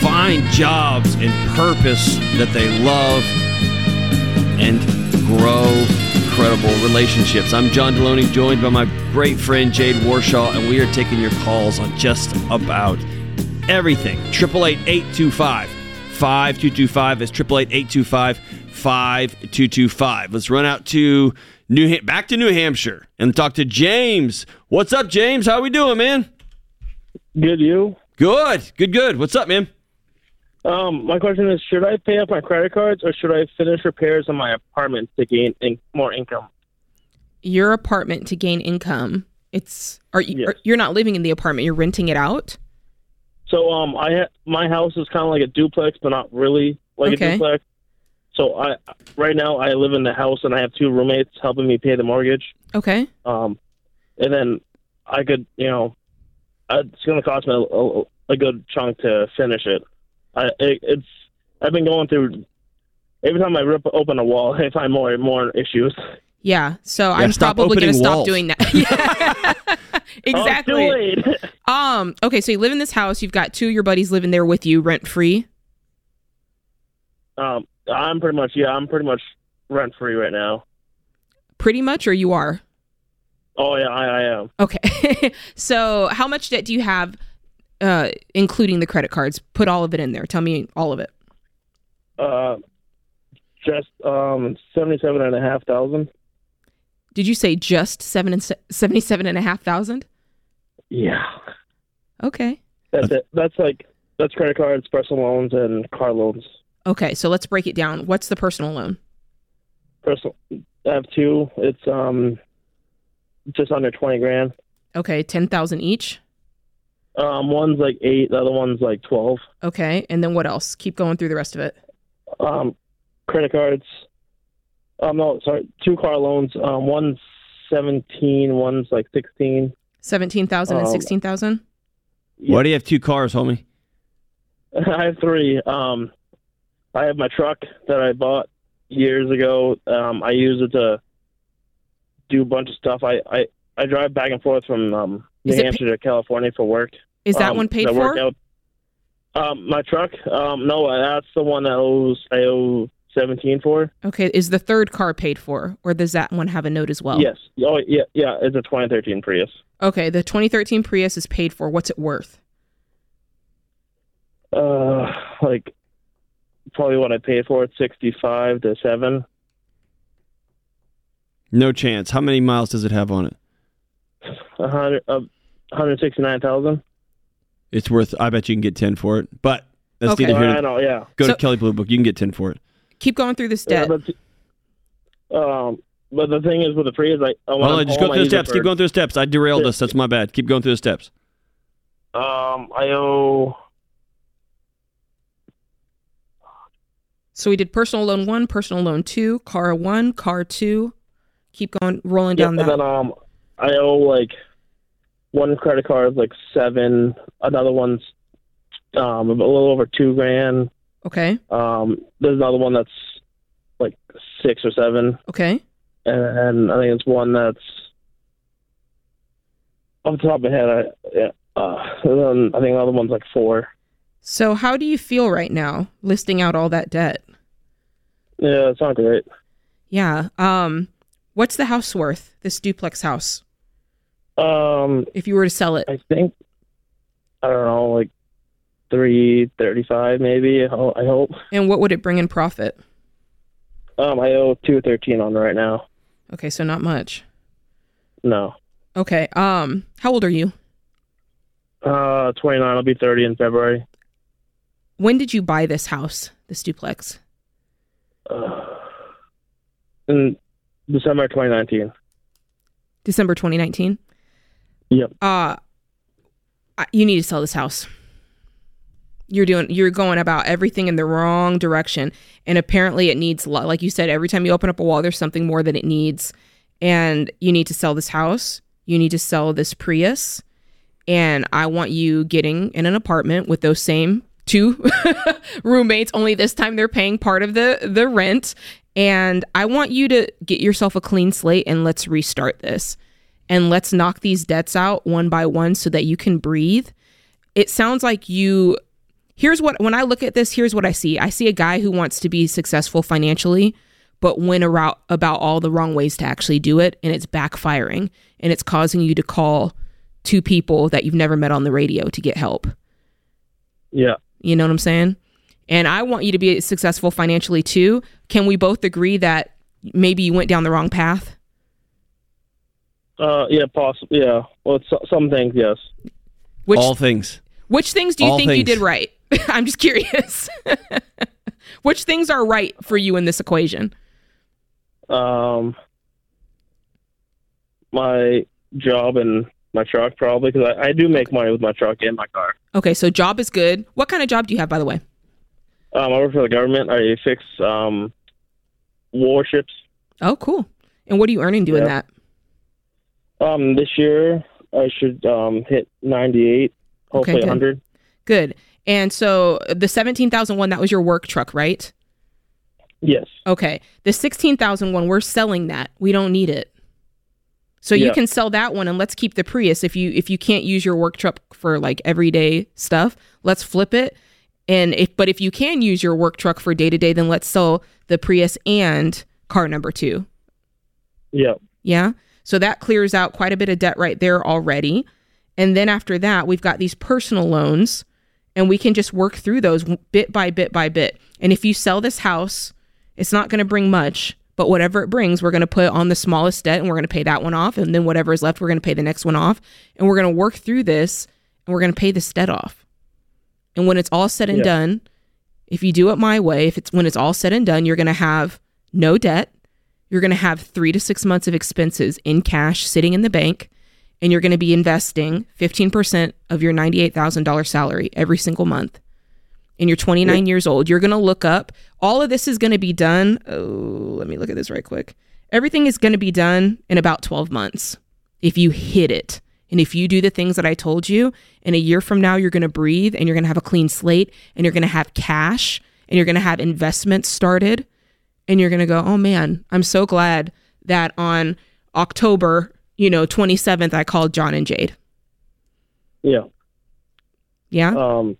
find jobs and purpose that they love, and grow incredible relationships. I'm John Delony, joined by my great friend Jade Warshaw, and we are taking your calls on just about everything. 888 825 5225 is 888 825 5225. Let's run out to New Ham- back to New Hampshire and talk to James. What's up, James? How we doing, man? Good, you? Good, good, good. What's up, man? Um, my question is: Should I pay off my credit cards, or should I finish repairs on my apartment to gain in- more income? Your apartment to gain income. It's are you are, you're not living in the apartment, you're renting it out? So, um, I ha- my house is kind of like a duplex, but not really like Okay. a duplex. So, I right now I live in the house and I have two roommates helping me pay the mortgage. Okay. Um, and then I could, you know, it's going to cost me a, a, a good chunk to finish it. I it, it's I've been going through every time I rip open a wall, I find more and more issues. Yeah. So Yeah, I'm probably going to opening stop doing that. [laughs] [laughs] Exactly. Oh. [laughs] Um. Okay. So you live in this house. You've got two of your buddies living there with you, rent free. um, I'm pretty much yeah, I'm pretty much rent free right now. Pretty much, or you are. Oh yeah, I, I am. Okay. so how much debt do you have, uh, including the credit cards? Put all of it in there. Tell me all of it. Uh, just um seventy-seven and a half thousand. Did you say just seven and se- seventy-seven and a half thousand? Yeah, Okay. that's it. That's like that's credit cards, personal loans, and car loans. Okay. So let's break it down. What's the personal loan? Personal, I have two. It's um just under twenty grand. Okay, ten thousand each. Um, one's like eight, the other one's like twelve. Okay, and then what else? Keep going through the rest of it. Um, credit cards. Um, no, sorry, two car loans. Um, one's seventeen, one's like sixteen. Seventeen thousand and Um, sixteen thousand. Why do you have two cars, homie? [laughs] I have three. Um, I have my truck that I bought years ago. Um, I use it to do a bunch of stuff. I, I, I drive back and forth from um, New Is it Hampshire to California for work. Is that Um, one paid I for? Out, um, my truck. Um, no, that's the one that owes I owe seventeen for. Okay, is the third car paid for, or does that one have a note as well? Yes. Oh, yeah, yeah. It's a 2013 Prius. Okay, the 2013 Prius is paid for. What's it worth? Uh, like probably what I paid for it, sixty-five to seven. No chance. How many miles does it have on it? A hundred, uh, hundred sixty-nine thousand. It's worth. I bet you can get ten for it. But that's Okay. neither here. I know. Yeah. Go So- to Kelley Blue Book. You can get ten for it. Keep going through this Yeah, but um, but the thing is with the Prius, I, I Hold want on, just go through the steps. Keep going through the steps. I derailed Yeah. us. That's my bad. Keep going through the steps. Um, I owe So we did personal loan one, personal loan two, car one, car two. Keep going, rolling yeah, down and that. then um, I owe like one credit card is like seven, another one's um a little over two grand. Okay, Um, there's another one that's like six or seven, okay. and I think it's one that's off the top of my head. I yeah, uh, then I think another one's like four. So how do you feel right now, listing out all that debt? Yeah, it's not great. Yeah. Um, what's the house worth? This duplex house, Um, if you were to sell it. I think I don't know, like three thirty-five, maybe. I hope. And what would it bring in profit? Um, I owe two thirteen on right now. Okay, so not much. No, Okay. Um, how old are you? uh, twenty-nine. I'll be thirty in February. When did you buy this house, this duplex? Uh, in December twenty nineteen. December 2019. Yep. Uh you need to sell this house. You're doing you're going about everything in the wrong direction and apparently it needs like you said every time you open up a wall there's something more that it needs and you need to sell this house. You need to sell this Prius and I want you getting in an apartment with those same two [laughs] roommates only this time they're paying part of the the rent and I want you to get yourself a clean slate and let's restart this and let's knock these debts out one by one so that you can breathe. It sounds like you here's what when I look at this, here's what I see. I see a guy who wants to be successful financially, but went around about all the wrong ways to actually do it, and it's backfiring and it's causing you to call two people that you've never met on the radio to get help. Yeah. You know what I'm saying? And I want you to be successful financially too. Can we both agree that maybe you went down the wrong path? Uh, yeah, possibly. Yeah. Well, it's some things, yes. Which All things. which things do you All think you did right? [laughs] I'm just curious. [laughs] which things are right for you in this equation? Um, my job and my truck probably because I, I do make money with my truck and my car. Okay, so job is good. What kind of job do you have by the way? Um, I work for the government. I fix um warships. Oh, cool. And what are you earning doing Yeah. that? Um, this year I should um hit 98, hopefully good. 100. Good. And so the 17,001 that was your work truck, right? Yes. Okay. The 16,001 we're selling that. We don't need it. So you can sell that one and let's keep the Prius if you if you can't use your work truck for like everyday stuff, let's flip it. And if but if you can use your work truck for day to day, then let's sell the Prius and car number 2. Yeah. Yeah. So that clears out quite a bit of debt right there already. And then after that, we've got these personal loans and we can just work through those bit by bit by bit. And if you sell this house, it's not going to bring much, but whatever it brings, we're going to put on the smallest debt and we're going to pay that one off. And then whatever is left, we're going to pay the next one off. And we're going to work through this and we're going to pay this debt off. And when it's all said and Yeah. done, if you do it my way, if it's when it's all said and done, you're going to have no debt. You're going to have three to six months of expenses in cash sitting in the bank, and you're going to be investing 15% of your $98,000 salary every single month. And you're 29 years old. You're going to look up. All of this is going to be done. Oh, let me look at this right quick. Everything is going to be done in about 12 months if you hit it. And if you do the things that I told you, in a year from now, you're going to breathe and you're going to have a clean slate and you're going to have cash and you're going to have investments started and you're going to go, oh man, I'm so glad that on October, you know, 27th, I called John and Jade. Yeah. Yeah. Um,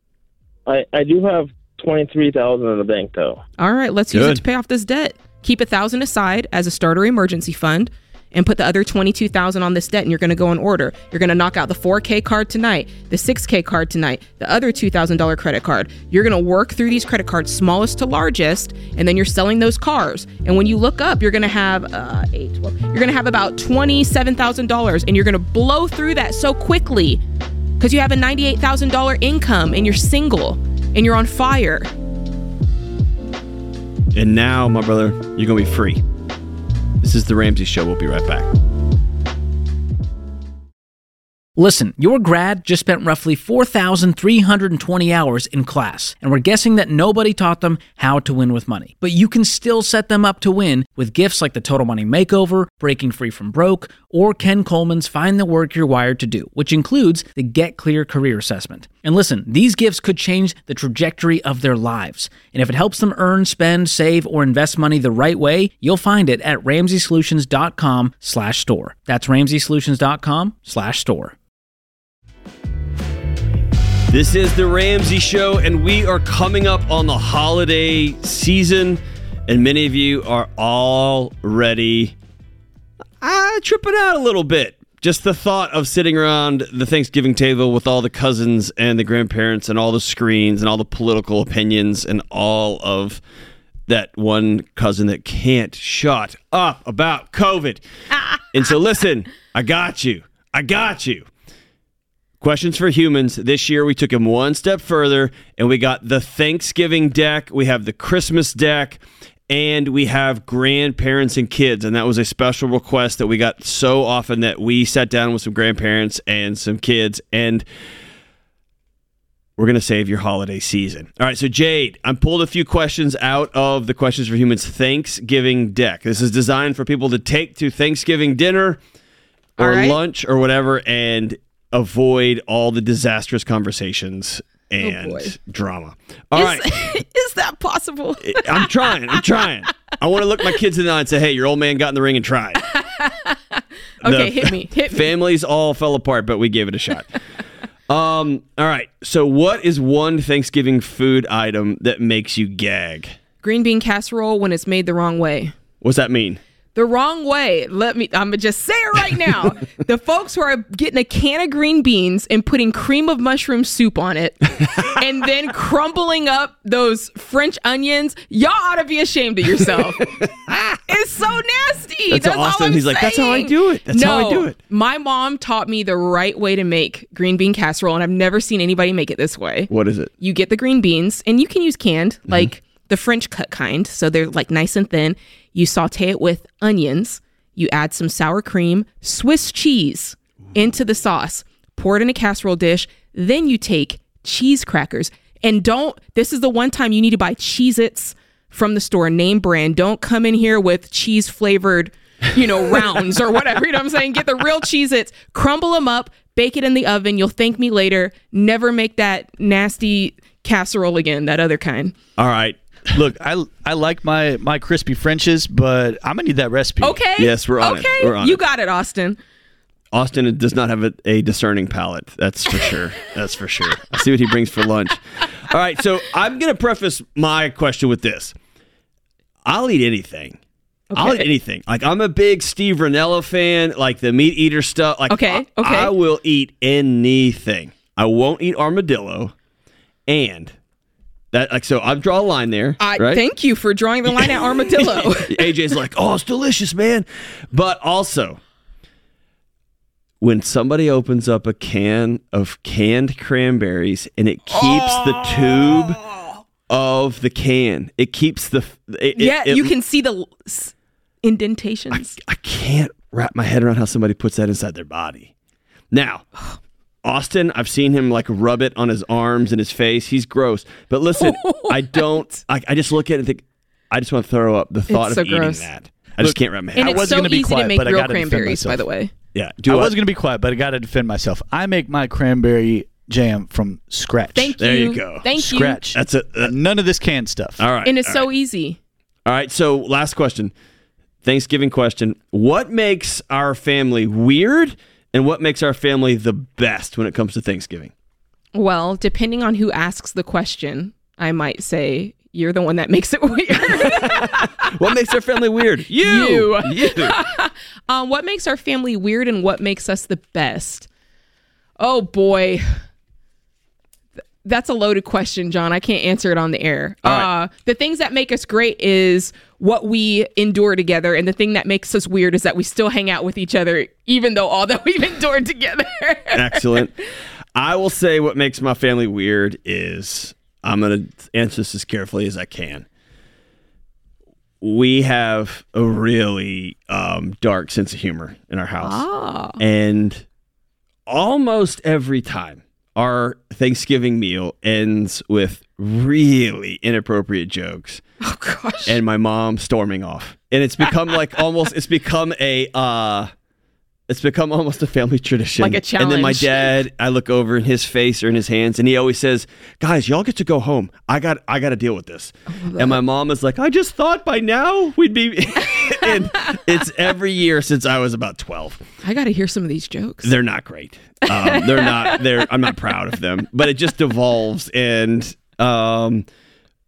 I I do have 23,000 in the bank though. All right, let's use it to pay off this debt. Keep a thousand aside as a starter emergency fund and put the other 22,000 on this debt and you're going to go in order. You're going to knock out the 4K card tonight, the 6K card tonight, the other $2,000 credit card. You're going to work through these credit cards smallest to largest and then you're selling those cars. And when you look up, you're going to have uh 8 12, you're going to have about $27,000 and you're going to blow through that so quickly cuz you have a $98,000 income and you're single and you're on fire. And now, my brother, you're going to be free. This is The Ramsey Show. We'll be right back. Listen, your grad just spent roughly 4,320 hours in class, and we're guessing that nobody taught them how to win with money. But you can still set them up to win with gifts like the Total Money Makeover, Breaking Free from Broke, or Ken Coleman's Find the Work You're Wired to Do, which includes the Get Clear Career Assessment. And listen, these gifts could change the trajectory of their lives. And if it helps them earn, spend, save, or invest money the right way, you'll find it at RamseySolutions.com slash store. That's RamseySolutions.com slash store. This is the Ramsey Show, and we are coming up on the holiday season, and many of you are already uh, tripping out a little bit. Just the thought of sitting around the Thanksgiving table with all the cousins and the grandparents and all the screens and all the political opinions and all of that one cousin that can't shut up about COVID. [laughs] and so, listen, I got you. I got you. Questions for humans. This year we took them one step further and we got the Thanksgiving deck, we have the Christmas deck, and we have grandparents and kids. And that was a special request that we got so often that we sat down with some grandparents and some kids and we're going to save your holiday season. All right, so Jade, I'm pulled a few questions out of the Questions for Humans Thanksgiving deck. This is designed for people to take to Thanksgiving dinner or right. lunch or whatever and avoid all the disastrous conversations and boy. drama. All right, [laughs] Is that possible? I'm trying. I'm trying. I want to look my kids in the eye and say, "Hey, your old man got in the ring and tried." [laughs] Okay, hit me. Hit me. Families all fell apart, but we gave it a shot. [laughs] um. All right. So, what is one Thanksgiving food item that makes you gag? Green bean casserole when it's made the wrong way. What's that mean? The wrong way. Let me, I'm going to just say it right now. [laughs] the folks who are getting a can of green beans and putting cream of mushroom soup on it [laughs] and then crumbling up those French onions, y'all ought to be ashamed of yourself. [laughs] it's so nasty. That's That's, Austin- he's like, "That's how I do it. That's how I do it. My mom taught me the right way to make green bean casserole, and I've never seen anybody make it this way. What is it? You get the green beans, and you can use canned, Mm-hmm. like the French cut kind. So they're like nice and thin. You saute it with onions. You add some sour cream, Swiss cheese into the sauce. Pour it in a casserole dish. Then you take cheese crackers. And don't, this is the one time you need to buy Cheez Its from the store, name brand. Don't come in here with cheese flavored you know, [laughs] rounds or whatever. You know what I'm saying? Get the real Cheez Its, crumble them up, bake it in the oven. You'll thank me later. Never make that nasty casserole again, that other kind. All right. Look, I I like my my crispy Frenches, but I'm gonna need that recipe. Okay. Yes, we're on it. okay. We're on you it. got it, Austin. Austin does not have a, a discerning palate. That's for sure. That's for sure. I see what he brings for lunch. All right, so I'm going to preface my question with this. I'll eat anything. I'll eat anything. Like I'm a big Steve Rinella fan, like the meat eater stuff. Like Okay, I, okay. I will eat anything. I won't eat armadillo, and that like so. I've draw a line there. I right? thank you for drawing the line at armadillo. [laughs] AJ's like, oh, it's delicious, man. But also, when somebody opens up a can of canned cranberries and it keeps the oh. tube of the can, it keeps the. It, it- yeah, it- you can see the indentations. I can't wrap my head around how somebody puts that inside their body. Now, Austin, I've seen him like rub it on his arms and his face. He's gross. But listen, [laughs] I don't. I, I just look at it and think, I just want to throw up the thought It's of so eating gross. that. I just can't wrap my head. and around it's was so gonna be easy quiet, to make but I real gotta defend cranberries, by myself. the way. Yeah, I do was gonna be quiet, but I gotta defend myself. I make my cranberry jam from scratch. Thank There you. you go. Thank you. Scratch. That's a. uh, None of this canned stuff. all right. And it's all so right. easy. All right. So, last question. Thanksgiving question. What makes our family weird and what makes our family the best when it comes to Thanksgiving? Well, depending on who asks the question, I might say you're the one that makes it [laughs] weird. [laughs] What makes our family weird? [laughs] You. You. You. um, what makes our family weird and what makes us the best? Oh boy. Th- That's a loaded question, John. I can't answer it on the air. Right. Uh, the things that make us great is what we endure together, and the thing that makes us weird is that we still hang out with each other, even though all that [laughs] we've endured together. Excellent. [laughs] I will say what makes my family weird is I'm going to answer this as carefully as I can. We have a really um, dark sense of humor in our house. Ah. And almost every time our Thanksgiving meal ends with really inappropriate jokes. [laughs] Oh gosh. And my mom storming off. And it's become like almost it's become a uh it's become almost a family [laughs] tradition. Like a challenge. And then my dad, I look over in his face or in his hands, and he always says, "Guys, y'all get to go home. I got, I got to deal with this." And my mom is like, "I just thought by now we'd be." [laughs] and it's every year since I was about twelve. I got to hear some of these jokes. They're not great. Um, they're not. They're. I'm not proud of them, but it just devolves, and um,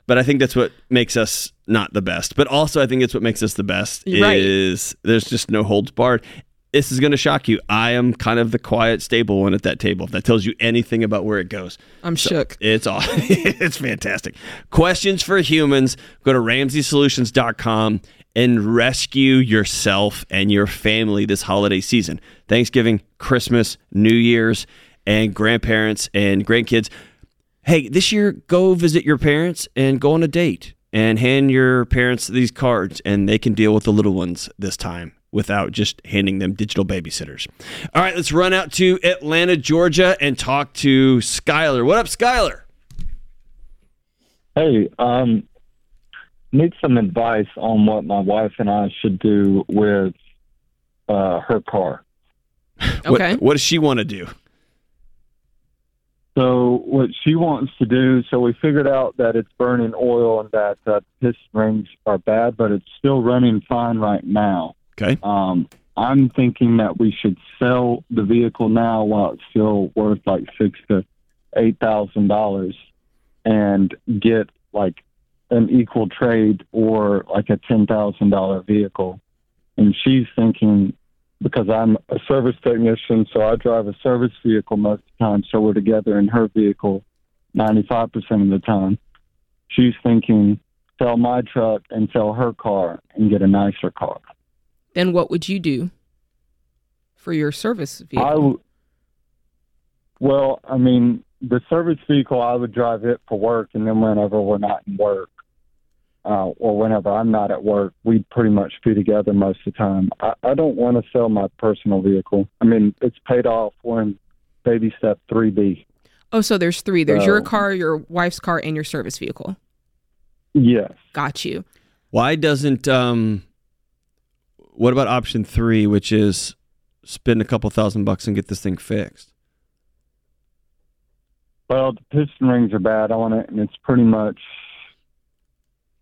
but I think that's what makes us not the best. But also, I think it's what makes us the best Right. is there's just no holds barred. This is going to shock you. I am kind of the quiet, stable one at that table. If that tells you anything about where it goes, I'm shook. it's all. [laughs] it's fantastic. Questions for humans. Go to RamseySolutions.com and rescue yourself and your family this holiday season. Thanksgiving, Christmas, New Year's, and grandparents and grandkids. Hey, this year go visit your parents and go on a date and hand your parents these cards and they can deal with the little ones this time without just handing them digital babysitters. All right, let's run out to Atlanta, Georgia and talk to Skylar. What up, Skylar? Hey, um, need some advice on what my wife and I should do with uh, her car. [laughs] Okay. What, what does she want to do? So what she wants to do, so we figured out that it's burning oil and that uh, piston rings are bad, but it's still running fine right now. Okay. Um, I'm thinking that we should sell the vehicle now while it's still worth like six to eight thousand dollars, and get like an equal trade or like a ten thousand dollar vehicle. And she's thinking because I'm a service technician, so I drive a service vehicle most of the time, so we're together in her vehicle ninety five percent of the time. She's thinking sell my truck and sell her car and get a nicer car. Then what would you do for your service vehicle? I w- well, I mean, the service vehicle, I would drive it for work, and then whenever we're not in work, uh, or whenever I'm not at work, we pretty much be together most of the time. I, I don't want to sell my personal vehicle. I mean, it's paid off. We're in baby step 3B. oh, so there's three. There's your car, your wife's car, and your service vehicle. Yes. Got you. Why doesn't um what about option three, which is spend a couple thousand bucks and get this thing fixed? Well, the piston rings are bad on it, and it's pretty much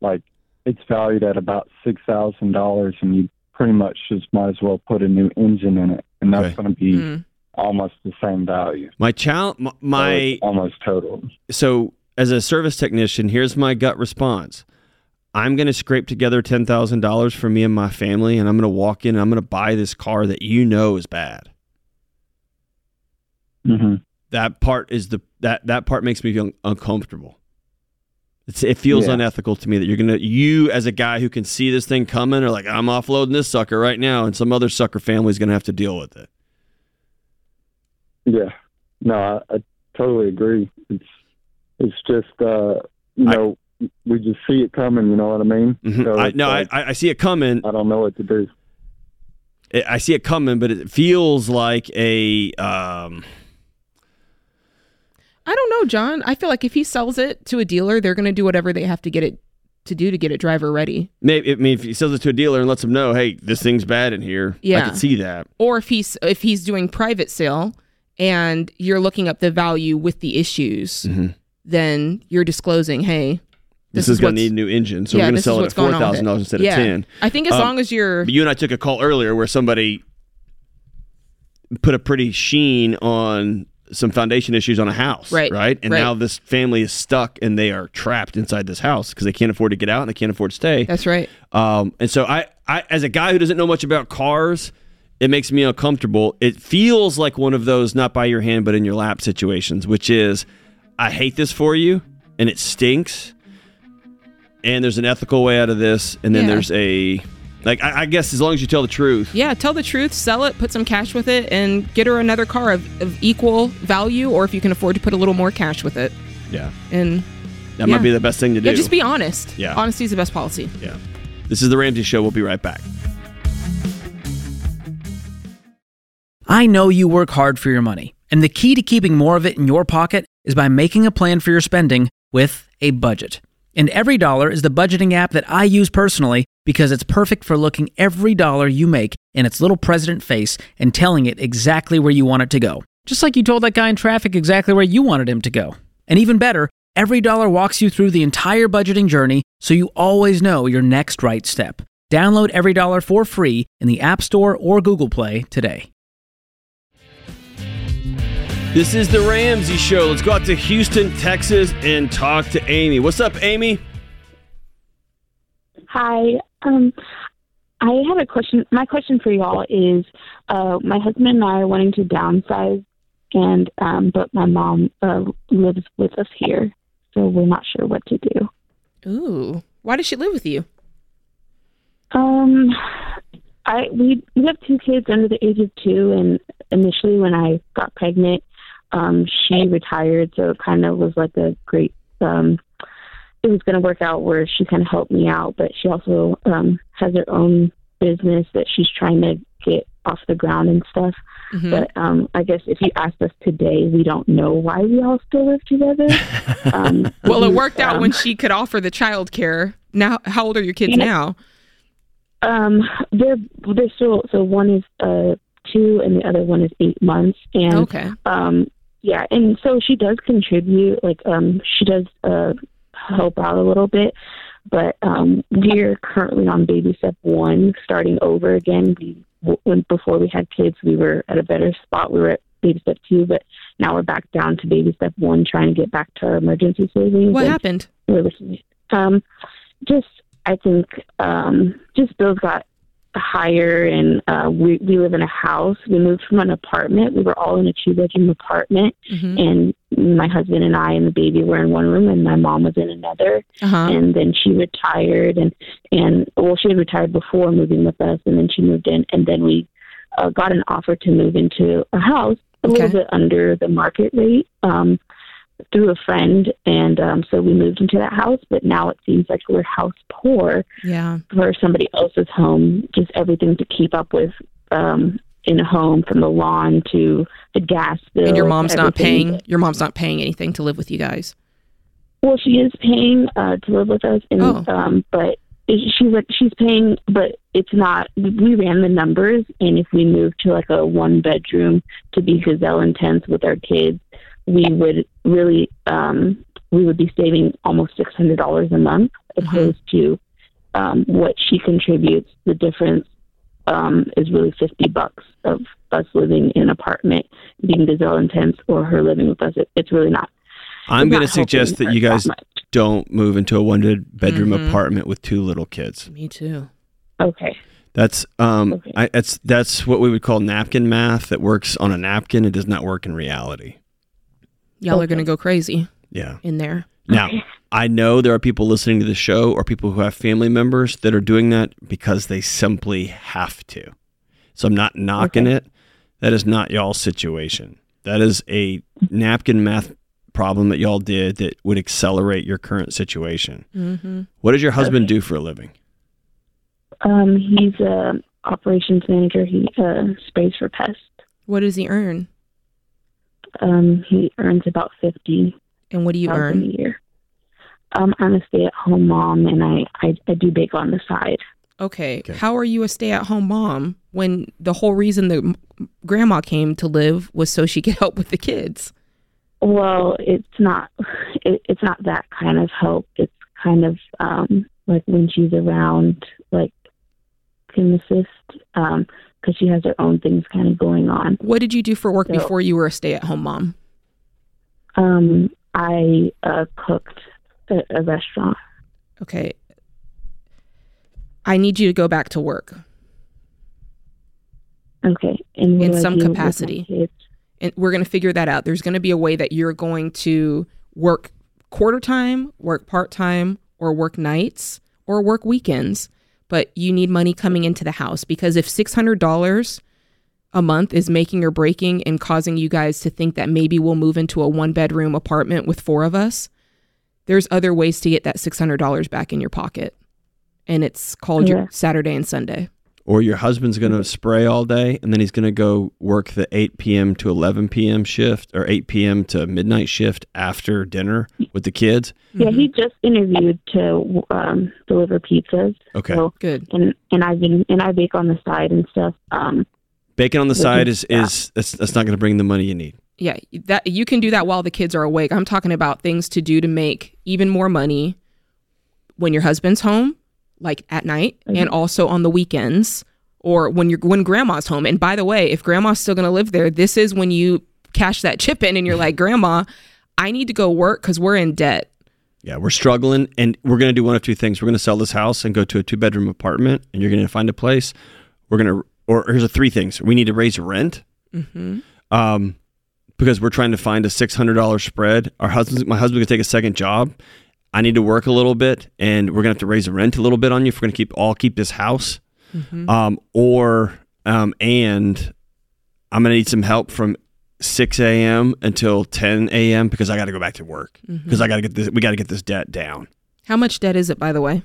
like it's valued at about six thousand dollars, and you pretty much just might as well put a new engine in it, and that's Okay. going to be Mm. almost the same value. My challenge, my, my almost total. so as a service technician, here's my gut response. I'm going to scrape together ten thousand dollars for me and my family, and I'm going to walk in and I'm going to buy this car that you know is bad. Mm-hmm. That part is the that that part makes me feel uncomfortable. It's, it feels Yeah. unethical to me that you're gonna you as a guy who can see this thing coming are like I'm offloading this sucker right now, and some other sucker family's gonna have to deal with it. Yeah, no, I, I totally agree. It's it's just uh, you know we just see it coming. You know what I mean? Mhm. So I, no, like, I, I see it coming. I don't know what to do. I I see it coming, but it feels like a um, I don't know, John. I feel like if he sells it to a dealer, they're going to do whatever they have to get it to do to get it driver ready. maybe. I mean, if he sells it to a dealer and lets them know, hey, this thing's bad in here. Yeah, I can see that. Or if he's if he's doing private sale and you're looking up the value with the issues, Mhm. then you're disclosing, hey, This, This is, is going to need a new engine, so yeah, we're going to sell it at four thousand dollars instead Yeah. of ten. I think as Um, long as you're you and I took a call earlier where somebody put a pretty sheen on some foundation issues on a house, Right, Right, and right. now this family is stuck and they are trapped inside this house because they can't afford to get out and they can't afford to stay. That's right. Um, and so I, I, as a guy who doesn't know much about cars, it makes me uncomfortable. It feels like one of those not by your hand but in your lap situations, which is I hate this for you and it stinks. And there's an ethical way out of this, and then Yeah. there's a like I, I guess as long as you tell the truth. Yeah, tell the truth, sell it, put some cash with it, and get her another car of, of equal value, or if you can afford to put a little more cash with it. Yeah. And That yeah. might be the best thing to do. Yeah, just be honest. Yeah. Honesty is the best policy. Yeah. This is the Ramsey Show. We'll be right back. I know you work hard for your money, and the key to keeping more of it in your pocket is by making a plan for your spending with a budget. And EveryDollar is the budgeting app that I use personally because it's perfect for looking every dollar you make in its little president face and telling it exactly where you want it to go. Just like you told that guy in traffic exactly where you wanted him to go. And even better, EveryDollar walks you through the entire budgeting journey so you always know your next right step. Download EveryDollar for free in the App Store or Google Play today. This is the Ramsey Show. Let's go out to Houston, Texas, and talk to Amy. What's up, Amy? Hi. Um, I have a question. My question for y'all is, uh, my husband and I are wanting to downsize, and um, but my mom uh, lives with us here, so we're not sure what to do. Ooh. Why does she live with you? Um, I we we have two kids under the age of two, and initially when I got pregnant, um, she retired, so it kind of was like a great. Um, it was going to work out where she kind of helped me out, but she also um, has her own business that she's trying to get off the ground and stuff. Mhm. But um, I guess if you asked us today, we don't know why we all still live together. [laughs] um, Well, it worked out um, when she could offer the child care. Now, how old are your kids now? Um, they're they're still so one is uh two and the other one is eight months and Okay. um yeah and so she does contribute like um she does uh help out a little bit but um we're currently on baby step one starting over again we when before we had kids we were at a better spot we were at baby step two but now we're back down to baby step one trying to get back to our emergency savings What happened? we're looking um just i think um just bills got higher and uh we we live in a house. We moved from an apartment. We were all in a two bedroom apartment. Mhm. and my husband and i and the baby were in one room and my mom was in another. Uh-huh. and then she retired and and well she had retired before moving with us and then she moved in and then we uh, got an offer to move into a house a little bit under the market rate. Um through a friend and um so we moved into that house but now it seems like we're house poor Yeah. for somebody else's home just everything to keep up with um in a home from the lawn to the gas bill And your mom's not paying. Your mom's not paying anything to live with you guys. Well, she is paying uh, to live with us, and Oh. um, but she's like she's paying, but it's not. We ran the numbers, and if we moved to like a one bedroom to be gazelle intense with our kids, we would really um, we would be saving almost six hundred dollars a month, opposed to um, what she contributes. The difference um, is really fifty bucks of us living in an apartment, being gazelle intense, or her living with us. It, it's really not. I'm going to suggest that you guys much. don't move into a one bed- bedroom Mhm. apartment with two little kids. Me too. Okay. That's um, I, that's that's what we would call napkin math. That works on a napkin. It does not work in reality. Y'all are going to go crazy Yeah. in there. Now, I know there are people listening to the show or people who have family members that are doing that because they simply have to. So I'm not knocking it. That is not y'all's situation. That is a napkin math problem that y'all did that would accelerate your current situation. Mm-hmm. What does your husband do for a living? Um, he's a operations manager. He uh, sprays for pests. What does he earn? Um, he earns about fifty. And what do you earn? a year? Um, I'm a stay-at-home mom, and I, I I do bake on the side. Okay. How are you a stay at home mom when the whole reason the grandma came to live was so she could help with the kids? Well, it's not it, it's not that kind of help. It's kind of um like when she's around, like can assist um because she has her own things kind of going on. What did you do for work So- before you were a stay at home mom? Um, I uh, cooked at a restaurant. Okay. I need you to go back to work Okay, and in some do with my capacity. And we're going to figure that out. There's going to be a way that you're going to work quarter time, work part time, or work nights or work weekends. But you need money coming into the house because if $600 a month is making or breaking and causing you guys to think that maybe we'll move into a one bedroom apartment with four of us, there's other ways to get that $600 back in your pocket. And it's called Yeah. your Saturday and Sunday. Or your husband's going to spray all day and then he's going to go work the 8 p.m. to 11 p.m. shift or 8 p.m. to midnight shift after dinner with the kids. Yeah, Mm-hmm. he just interviewed to um, deliver pizzas. Okay. So, Good. And and I've been and I bake on the side and stuff. Um, Bacon on the side is, is that's, that's not going to bring the money you need. Yeah, that you can do that while the kids are awake. I'm talking about things to do to make even more money when your husband's home, like at night, and also on the weekends or when you're when grandma's home. And by the way, if grandma's still going to live there, this is when you cash that chip in and you're like, "Grandma, I need to go work cuz we're in debt." Yeah, we're struggling and we're going to do one of two things. We're going to sell this house and go to a two bedroom apartment and you're going to find a place. We're going to, or here's the three things. We need to raise rent Mhm. um, because we're trying to find a $600 spread. Our husband, my husband could take a second job. I need to work a little bit and we're going to have to raise the rent a little bit on you if we're going to keep all keep this house. Mhm. Um, or, um, and I'm going to need some help from 6 a.m. until 10 a.m. because I got to go back to work because Mhm. I got to get this, we got to get this debt down. How much debt is it by the way?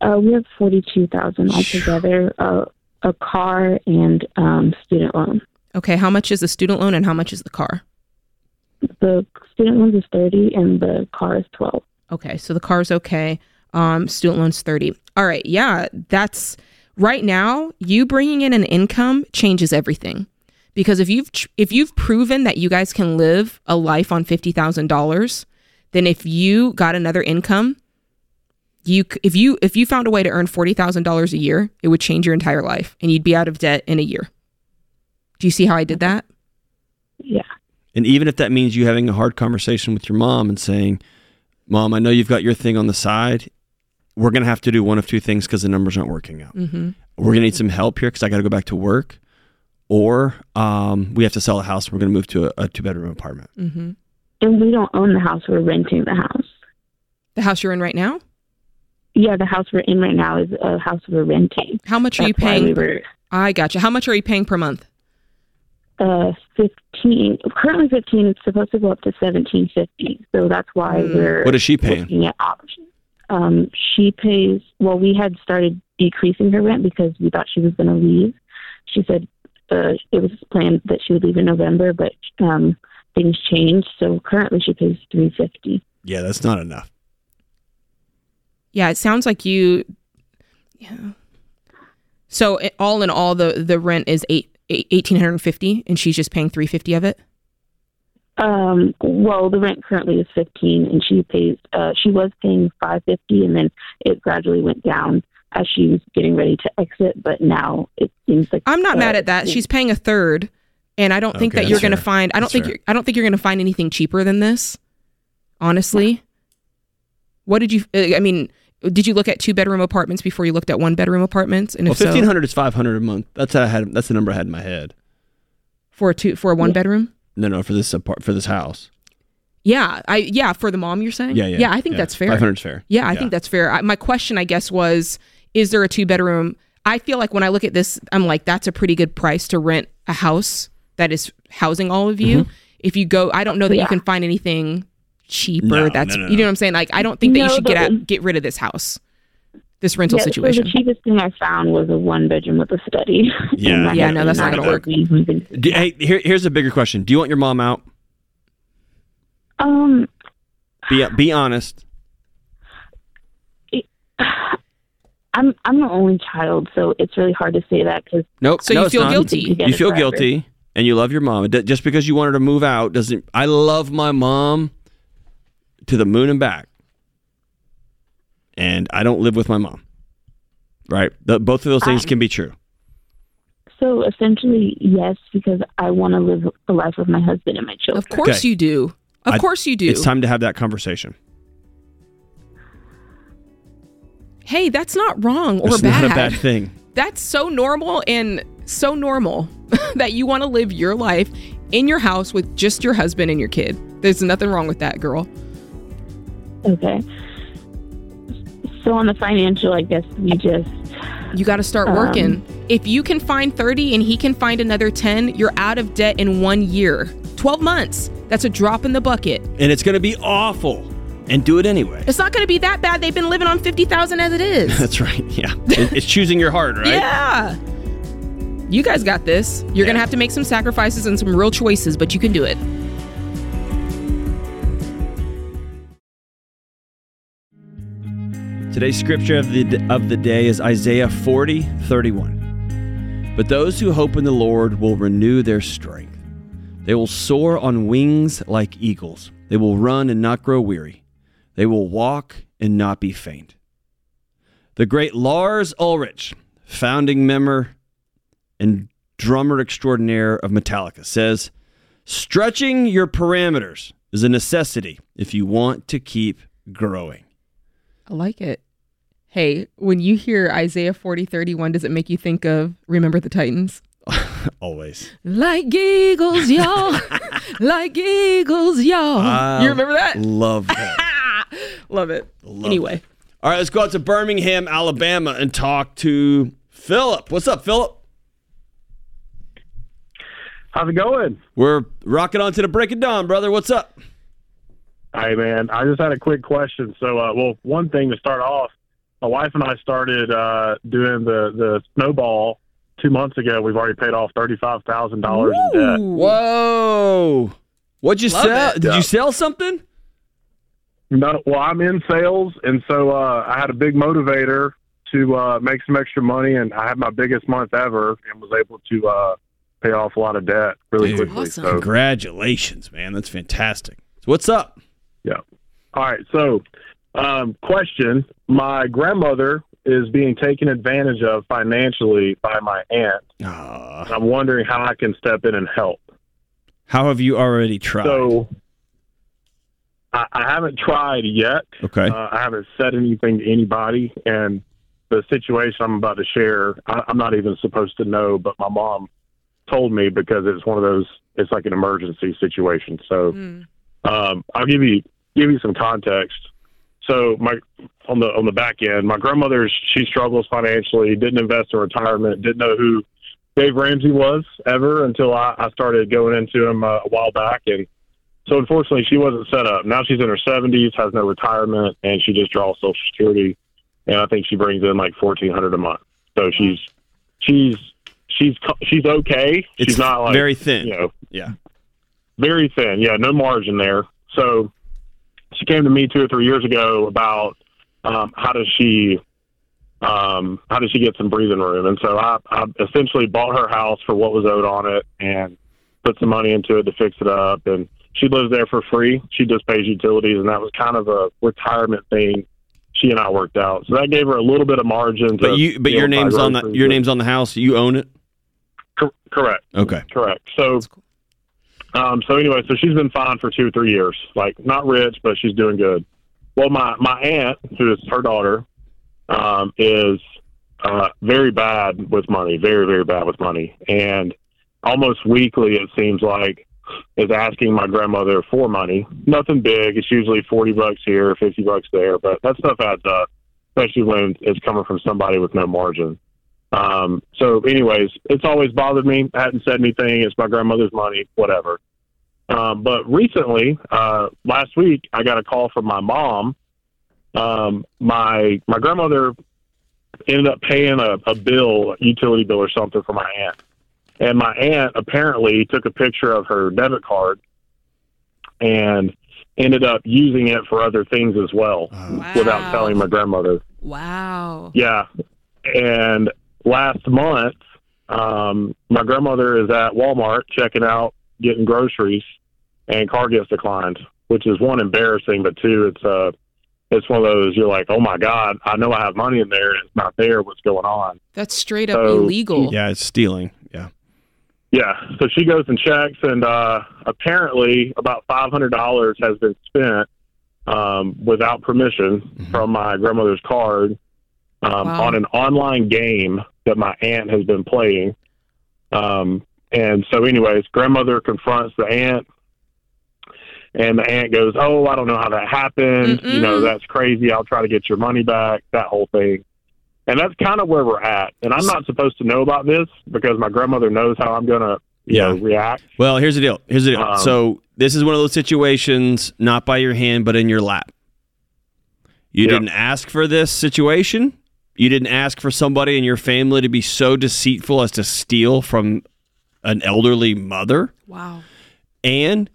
uh, we have forty two thousand altogether. Uh, a car and um, student loan. Okay, how much is the student loan and how much is the car? The student loan is thirty and the car is twelve. Okay, so the car is okay. Um, student loans thirty. All right, yeah, that's right now. You bringing in an income changes everything because if you've if you've proven that you guys can live a life on fifty thousand dollars, then if you got another income, you if you if you found a way to earn forty thousand dollars a year, it would change your entire life, and you'd be out of debt in a year. Do you see how I did that? Yeah. And even if that means you having a hard conversation with your mom and saying, Mom, I know you've got your thing on the side. We're going to have to do one of two things because the numbers aren't working out. Mm-hmm. We're going to need some help here because I got to go back to work. Or um, we have to sell a house. We're going to move to a, a two bedroom apartment. Mm-hmm. And we don't own the house; we're renting the house. The house you're in right now. Yeah, the house we're in right now is a house we're renting. How much are you That's why paying? We were I gotcha. How much are you paying per month? Uh, fifteen. Currently fifteen. It's supposed to go up to seventeen fifty. So that's why Hmm. we're What is she paying? looking at options. Um, she pays. Well, we had started decreasing her rent because we thought she was going to leave. She said uh, it was planned that she would leave in November, but um, things changed. So currently she pays three fifty. Yeah, that's not enough. Yeah, it sounds like you. Yeah. So it, all in all, the the rent is eight eighteen hundred and fifty, and she's just paying three fifty of it. Um, well, the rent currently is fifteen, and she pays. Uh, she was paying five fifty, and then it gradually went down as she was getting ready to exit. But now it seems like I'm not uh, mad at that. She's paying a third, and I don't think Okay, that you're going to find. I don't That's think fair. you're, I don't think you're going to find anything cheaper than this. Honestly, what did you? uh, I mean, did you look at two bedroom apartments before you looked at one bedroom apartments? And Well, if so, fifteen hundred is five hundred a month. That's what I had. That's the number I had in my head. for a two for a one bedroom. No, no, for this apart for this house. Yeah, I yeah for the mom you're saying. Yeah, yeah, yeah. I think yeah. that's fair. 500 's fair. Yeah, I Yeah. think that's fair. I, my question, I guess, was: Is there a two bedroom? I feel like when I look at this, I'm like, that's a pretty good price to rent a house that is housing all of you. Mhm. If you go, I don't know that you can find anything cheaper. No, that's no, no, you know what I'm saying. Like, I don't think that you should get but- out, get rid of this house, this rental yeah, situation. So the cheapest thing I found was a one bedroom with a study. [laughs] Yeah. Yeah, no, that's not gonna work. we've been- Do- hey, here, here's a bigger question. Do you want your mom out? Um, Be be honest. [sighs] I'm I'm the only child, so it's really hard to say that because Nope. So no, you feel not. guilty. You feel guilty, and you love your mom. Just because you want her to move out doesn't. I love my mom to the moon and back, and I don't live with my mom. Right. The, both of those things Um, can be true. So essentially, yes, because I want to live a life with my husband and my children. Of course Okay. you do. Of I- course you do. It's time to have that conversation. hey, that's not wrong or it's bad. not a bad thing. that's so normal and so normal [laughs] that you want to live your life in your house with just your husband and your kid. There's nothing wrong with that, girl. Okay. So on the financial, I guess we just You got to start Um, working. If you can find 30 and he can find another 10, you're out of debt in 1 year. 12 months. That's a drop in the bucket. And it's going to be awful. And do it anyway. It's not going to be that bad. They've been living on 50,000 as it is. [laughs] That's right. Yeah. It's choosing your heart, right? Yeah. You guys got this. You're going to have to make some sacrifices and some real choices, but you can do it. Today's scripture of the of the day is Isaiah 40, 31. But those who hope in the Lord will renew their strength. They will soar on wings like eagles. They will run and not grow weary. They will walk and not be faint. The great Lars Ulrich, founding member and drummer extraordinaire of Metallica, says, Stretching your parameters is a necessity if you want to keep growing. I like it. Hey, when you hear Isaiah 40, 31, does it make you think of Remember the Titans? [laughs] Always. Like eagles, y'all. [laughs] like eagles, y'all. I you remember that? Love that. [laughs] Love it. Love anyway, All right, let's go out to Birmingham, Alabama, and talk to Philip. What's up, Philip? How's it going? We're rocking on to the break of dawn, brother. What's up? Hey, man, I just had a quick question. So, uh, well, one thing to start off, my wife and I started uh, doing the, the snowball two months ago. We've already paid off $35,000 in debt. Whoa. What'd you Love sell? it. Did Yeah. you sell something? No, well, I'm in sales, and so uh, I had a big motivator to uh, make some extra money, and I had my biggest month ever, and was able to uh, pay off a lot of debt really Dude, quickly. So, Congratulations, man. That's fantastic. So what's up? Yeah. All right. So, um, question: My grandmother is being taken advantage of financially by my aunt. And I'm wondering how I can step in and help. How have you already tried? So, I, I haven't tried yet. Okay. Uh, I haven't said anything to anybody, and the situation I'm about to share, I, I'm not even supposed to know, but my mom told me because it's one of those. It's like an emergency situation. So, um, I'll give you give you some context. So, my on the on the back end, my grandmother she struggles financially. Didn't invest in retirement. Didn't know who Dave Ramsey was ever until I, I started going into him uh, a while back, and so unfortunately she wasn't set up. Now she's in her seventies, has no retirement, and she just draws Social Security, and I think she brings in like fourteen hundred a month. So she's she's she's co- she's okay. It's she's not like very thin. You know, Yeah. very thin. Yeah, no margin there. So she came to me two or three years ago about um, how does she um, how does she get some breathing room? And so I, I essentially bought her house for what was owed on it and put some money into it to fix it up. And she lives there for free. She just pays utilities, and that was kind of a retirement thing. She and I worked out, so that gave her a little bit of margin. But to you, but be your buy name's on the your name's on the house. You own it. Cor- correct. Okay. Correct. So, um, so anyway, so she's been fine for two or three years. Like not rich, but she's doing good. Well, my my aunt, who is her daughter, um, is uh, very bad with money. Very very bad with money, and almost weekly it seems like is asking my grandmother for money. Nothing big. It's usually forty bucks here, fifty bucks there, but that stuff adds up, especially when it's coming from somebody with no margin. Um, so, anyways, it's always bothered me. I hadn't said anything. It's my grandmother's money, whatever. Um, but recently, uh, last week, I got a call from my mom. Um, my my grandmother ended up paying a, a bill, a utility bill or something for my aunt, and my aunt apparently took a picture of her debit card and ended up using it for other things as well without telling my grandmother. Wow. Yeah. And last month, um, my grandmother is at Walmart checking out, getting groceries, and car gets declined, which is one embarrassing, but two, it's uh, it's one of those you're like, oh my god, I know I have money in there, and it's not there. What's going on? That's straight up So- illegal. Yeah, it's stealing. Yeah. Yeah. So she goes and checks, and uh, apparently about five hundred dollars has been spent um, without permission from my grandmother's card um, Wow. on an online game that my aunt has been playing. Um, and so, anyways, grandmother confronts the aunt, and the aunt goes, "Oh, I don't know how that happened. You know, that's crazy. I'll try to get your money back." That whole thing. And that's kind of where we're at. And I'm not supposed to know about this because my grandmother knows how I'm going to you know, react. Well, here's the deal. Here's the deal. Um, so this is one of those situations, not by your hand, but in your lap. You didn't ask for this situation. You didn't ask for somebody in your family to be so deceitful as to steal from an elderly mother. Wow. And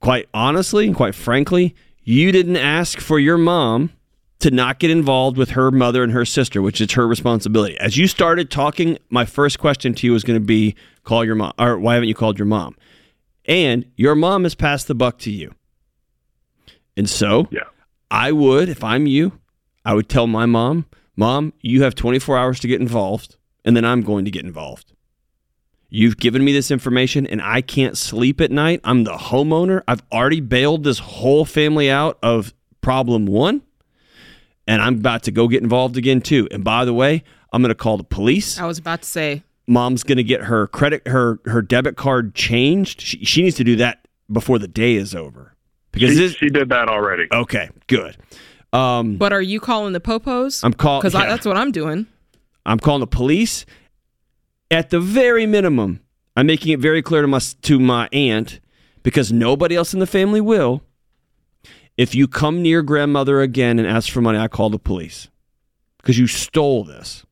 quite honestly, and quite frankly, you didn't ask for your mom to not get involved with her mother and her sister, which is her responsibility. As you started talking, my first question to you was going to be call your mom or why haven't you called your mom? And your mom has passed the buck to you. And so, yeah. I would, if I'm you, I would tell my mom, Mom, you have 24 hours to get involved, and then I'm going to get involved. You've given me this information and I can't sleep at night. I'm the homeowner. I've already bailed this whole family out of problem one, and I'm about to go get involved again, too. And by the way, I'm going to call the police. I was about to say. Mom's going to get her credit, her her debit card changed. She, she needs to do that before the day is over. Because she, this, she did that already. Okay, good. Um, But are you calling the popos? I'm call- because yeah. that's what I'm doing. I'm calling the police. At the very minimum, I'm making it very clear to my to my aunt because nobody else in the family will. If you come near grandmother again and ask for money, I call the police because you stole this.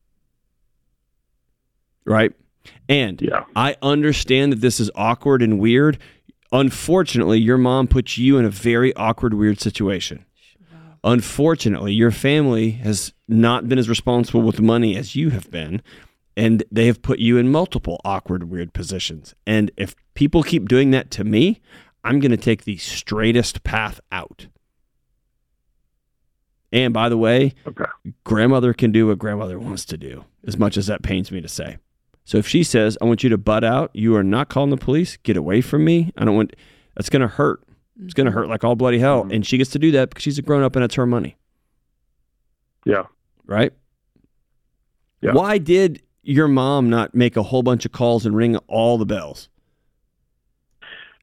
Right? And I understand that this is awkward and weird. Unfortunately, your mom puts you in a very awkward, weird situation. Unfortunately, your family has not been as responsible with money as you have been, and they have put you in multiple awkward, weird positions. And if people keep doing that to me, I'm going to take the straightest path out. And by the way, grandmother can do what grandmother wants to do, as much as that pains me to say. So if she says, I want you to butt out, you are not calling the police, get away from me. I don't want, that's going to hurt. It's going to mm-hmm. hurt like all bloody hell. Mm-hmm. And she gets to do that because she's a grown up and it's her money. Yeah. Right? Yeah. Why did your mom not make a whole bunch of calls and ring all the bells?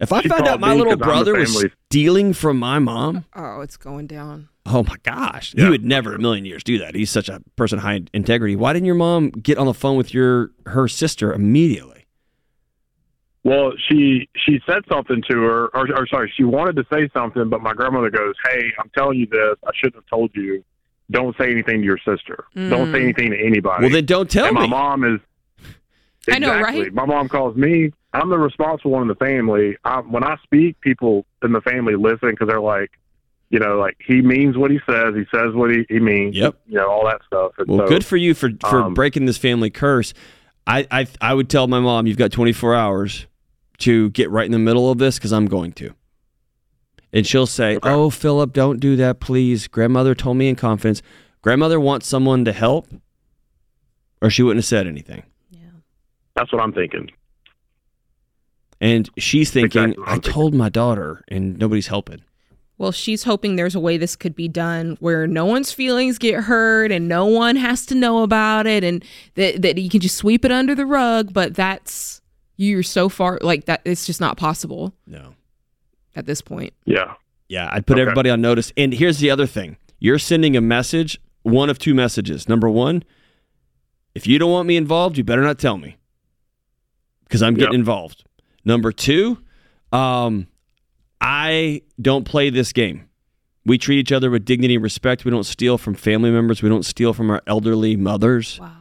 If I She found out my me little 'cause I'm the brother was family- stealing from my mom, Oh, it's going down. oh my gosh, he would never a million years do that. He's such a person of high integrity. Why didn't your mom get on the phone with your her sister immediately? Well, she she said something to her, or, or sorry, she wanted to say something, but my grandmother goes, "Hey, I'm telling you this. I shouldn't have told you. Don't say anything to your sister. Don't say Mm. anything to anybody." Well, then don't tell and me. My mom is. I know, right? My mom calls me. I'm the responsible one in the family. I, when I speak, people in the family listen because they're like, you know, like he means what he says. He says what he, he means. Yep. You know, all that stuff. And Well, so, good for you for for um, breaking this family curse. I, I I would tell my mom you've got 24 hours to get right in the middle of this because I'm going to. And she'll say, "Oh, Philip, don't do that, please. Grandmother told me in confidence. Grandmother wants someone to help, or she wouldn't have said anything." Yeah, That's what I'm thinking. And she's thinking, Exactly "I thinking. told my daughter, and nobody's helping." Well, she's hoping there's a way this could be done where no one's feelings get hurt and no one has to know about it and that, that you can just sweep it under the rug. But that's, you're so far, like that, it's just not possible No. At this point. Yeah. Yeah, I'd put Okay. everybody on notice. And here's the other thing you're sending a message, one of two messages. Number one, if you don't want me involved, you better not tell me because I'm getting Yep. involved. Number two, um, I don't play this game. We treat each other with dignity and respect. We don't steal from family members. We don't steal from our elderly mothers. Wow.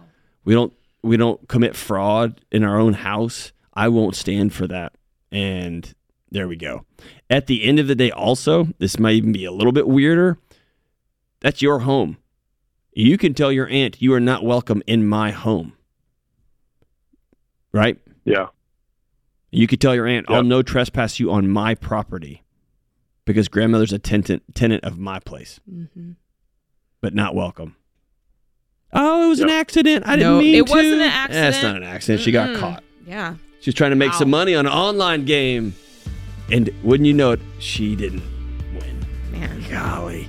We don't we don't commit fraud in our own house. I won't stand for that. And there we go. At the end of the day, also, this might even be a little bit weirder. That's your home. You can tell your aunt you are not welcome in my home. Right? Yeah. You could tell your aunt, I'll no trespass you on my property because grandmother's a tenant, tenant of my place, Mm-hmm. but not welcome. Oh, it was an accident. I didn't No, mean it to. It wasn't an Eh, accident. it's not an accident. She got caught. Yeah. She was trying to make some money on an online game. And wouldn't you know it, she didn't win. Man. Golly.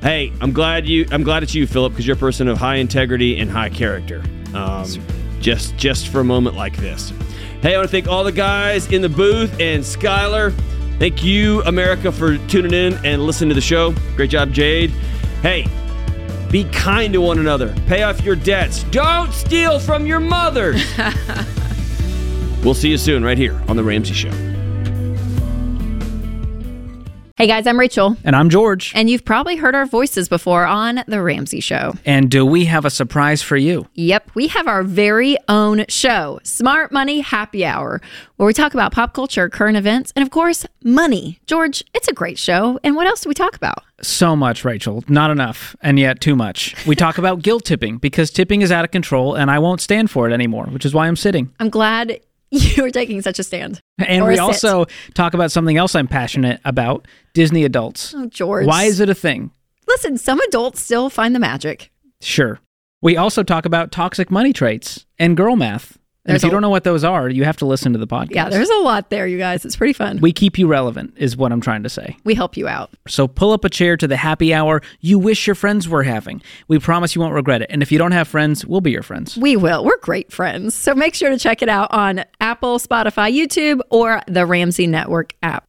Hey, I'm glad you I'm glad it's you, Philip, because you're a person of high integrity and high character. Um, just just for a moment like this. Hey, I want to thank all the guys in the booth and Skylar. Thank you, America, for tuning in and listening to the show. Great job, Jade. Hey, be kind to one another. Pay off your debts. Don't steal from your mothers. [laughs] we'll see you soon, right here on The Ramsey Show. Hey guys, I'm Rachel. And I'm George. And you've probably heard our voices before on The Ramsey Show. And do we have a surprise for you? Yep, we have our very own show, Smart Money Happy Hour, where we talk about pop culture, current events, and of course, money. George, it's a great show. And what else do we talk about? So much, Rachel. Not enough, and yet too much. We talk about guilt tipping because tipping is out of control and I won't stand for it anymore, which is why I'm sitting. I'm glad [laughs] you are taking such a stand. And Or we also talk about something else I'm passionate about Disney adults. Oh, George. Why is it a thing? Listen, some adults still find the magic. Sure. We also talk about toxic money traits and girl math. And There's if you a- don't know what those are, you have to listen to the podcast. Yeah, there's a lot there, you guys. It's pretty fun. we keep you relevant, is what I'm trying to say. We help you out. So pull up a chair to the happy hour you wish your friends were having. We promise you won't regret it. And if you don't have friends, we'll be your friends. We will. We're great friends. So make sure to check it out on Apple, Spotify, YouTube, or the Ramsey Network app.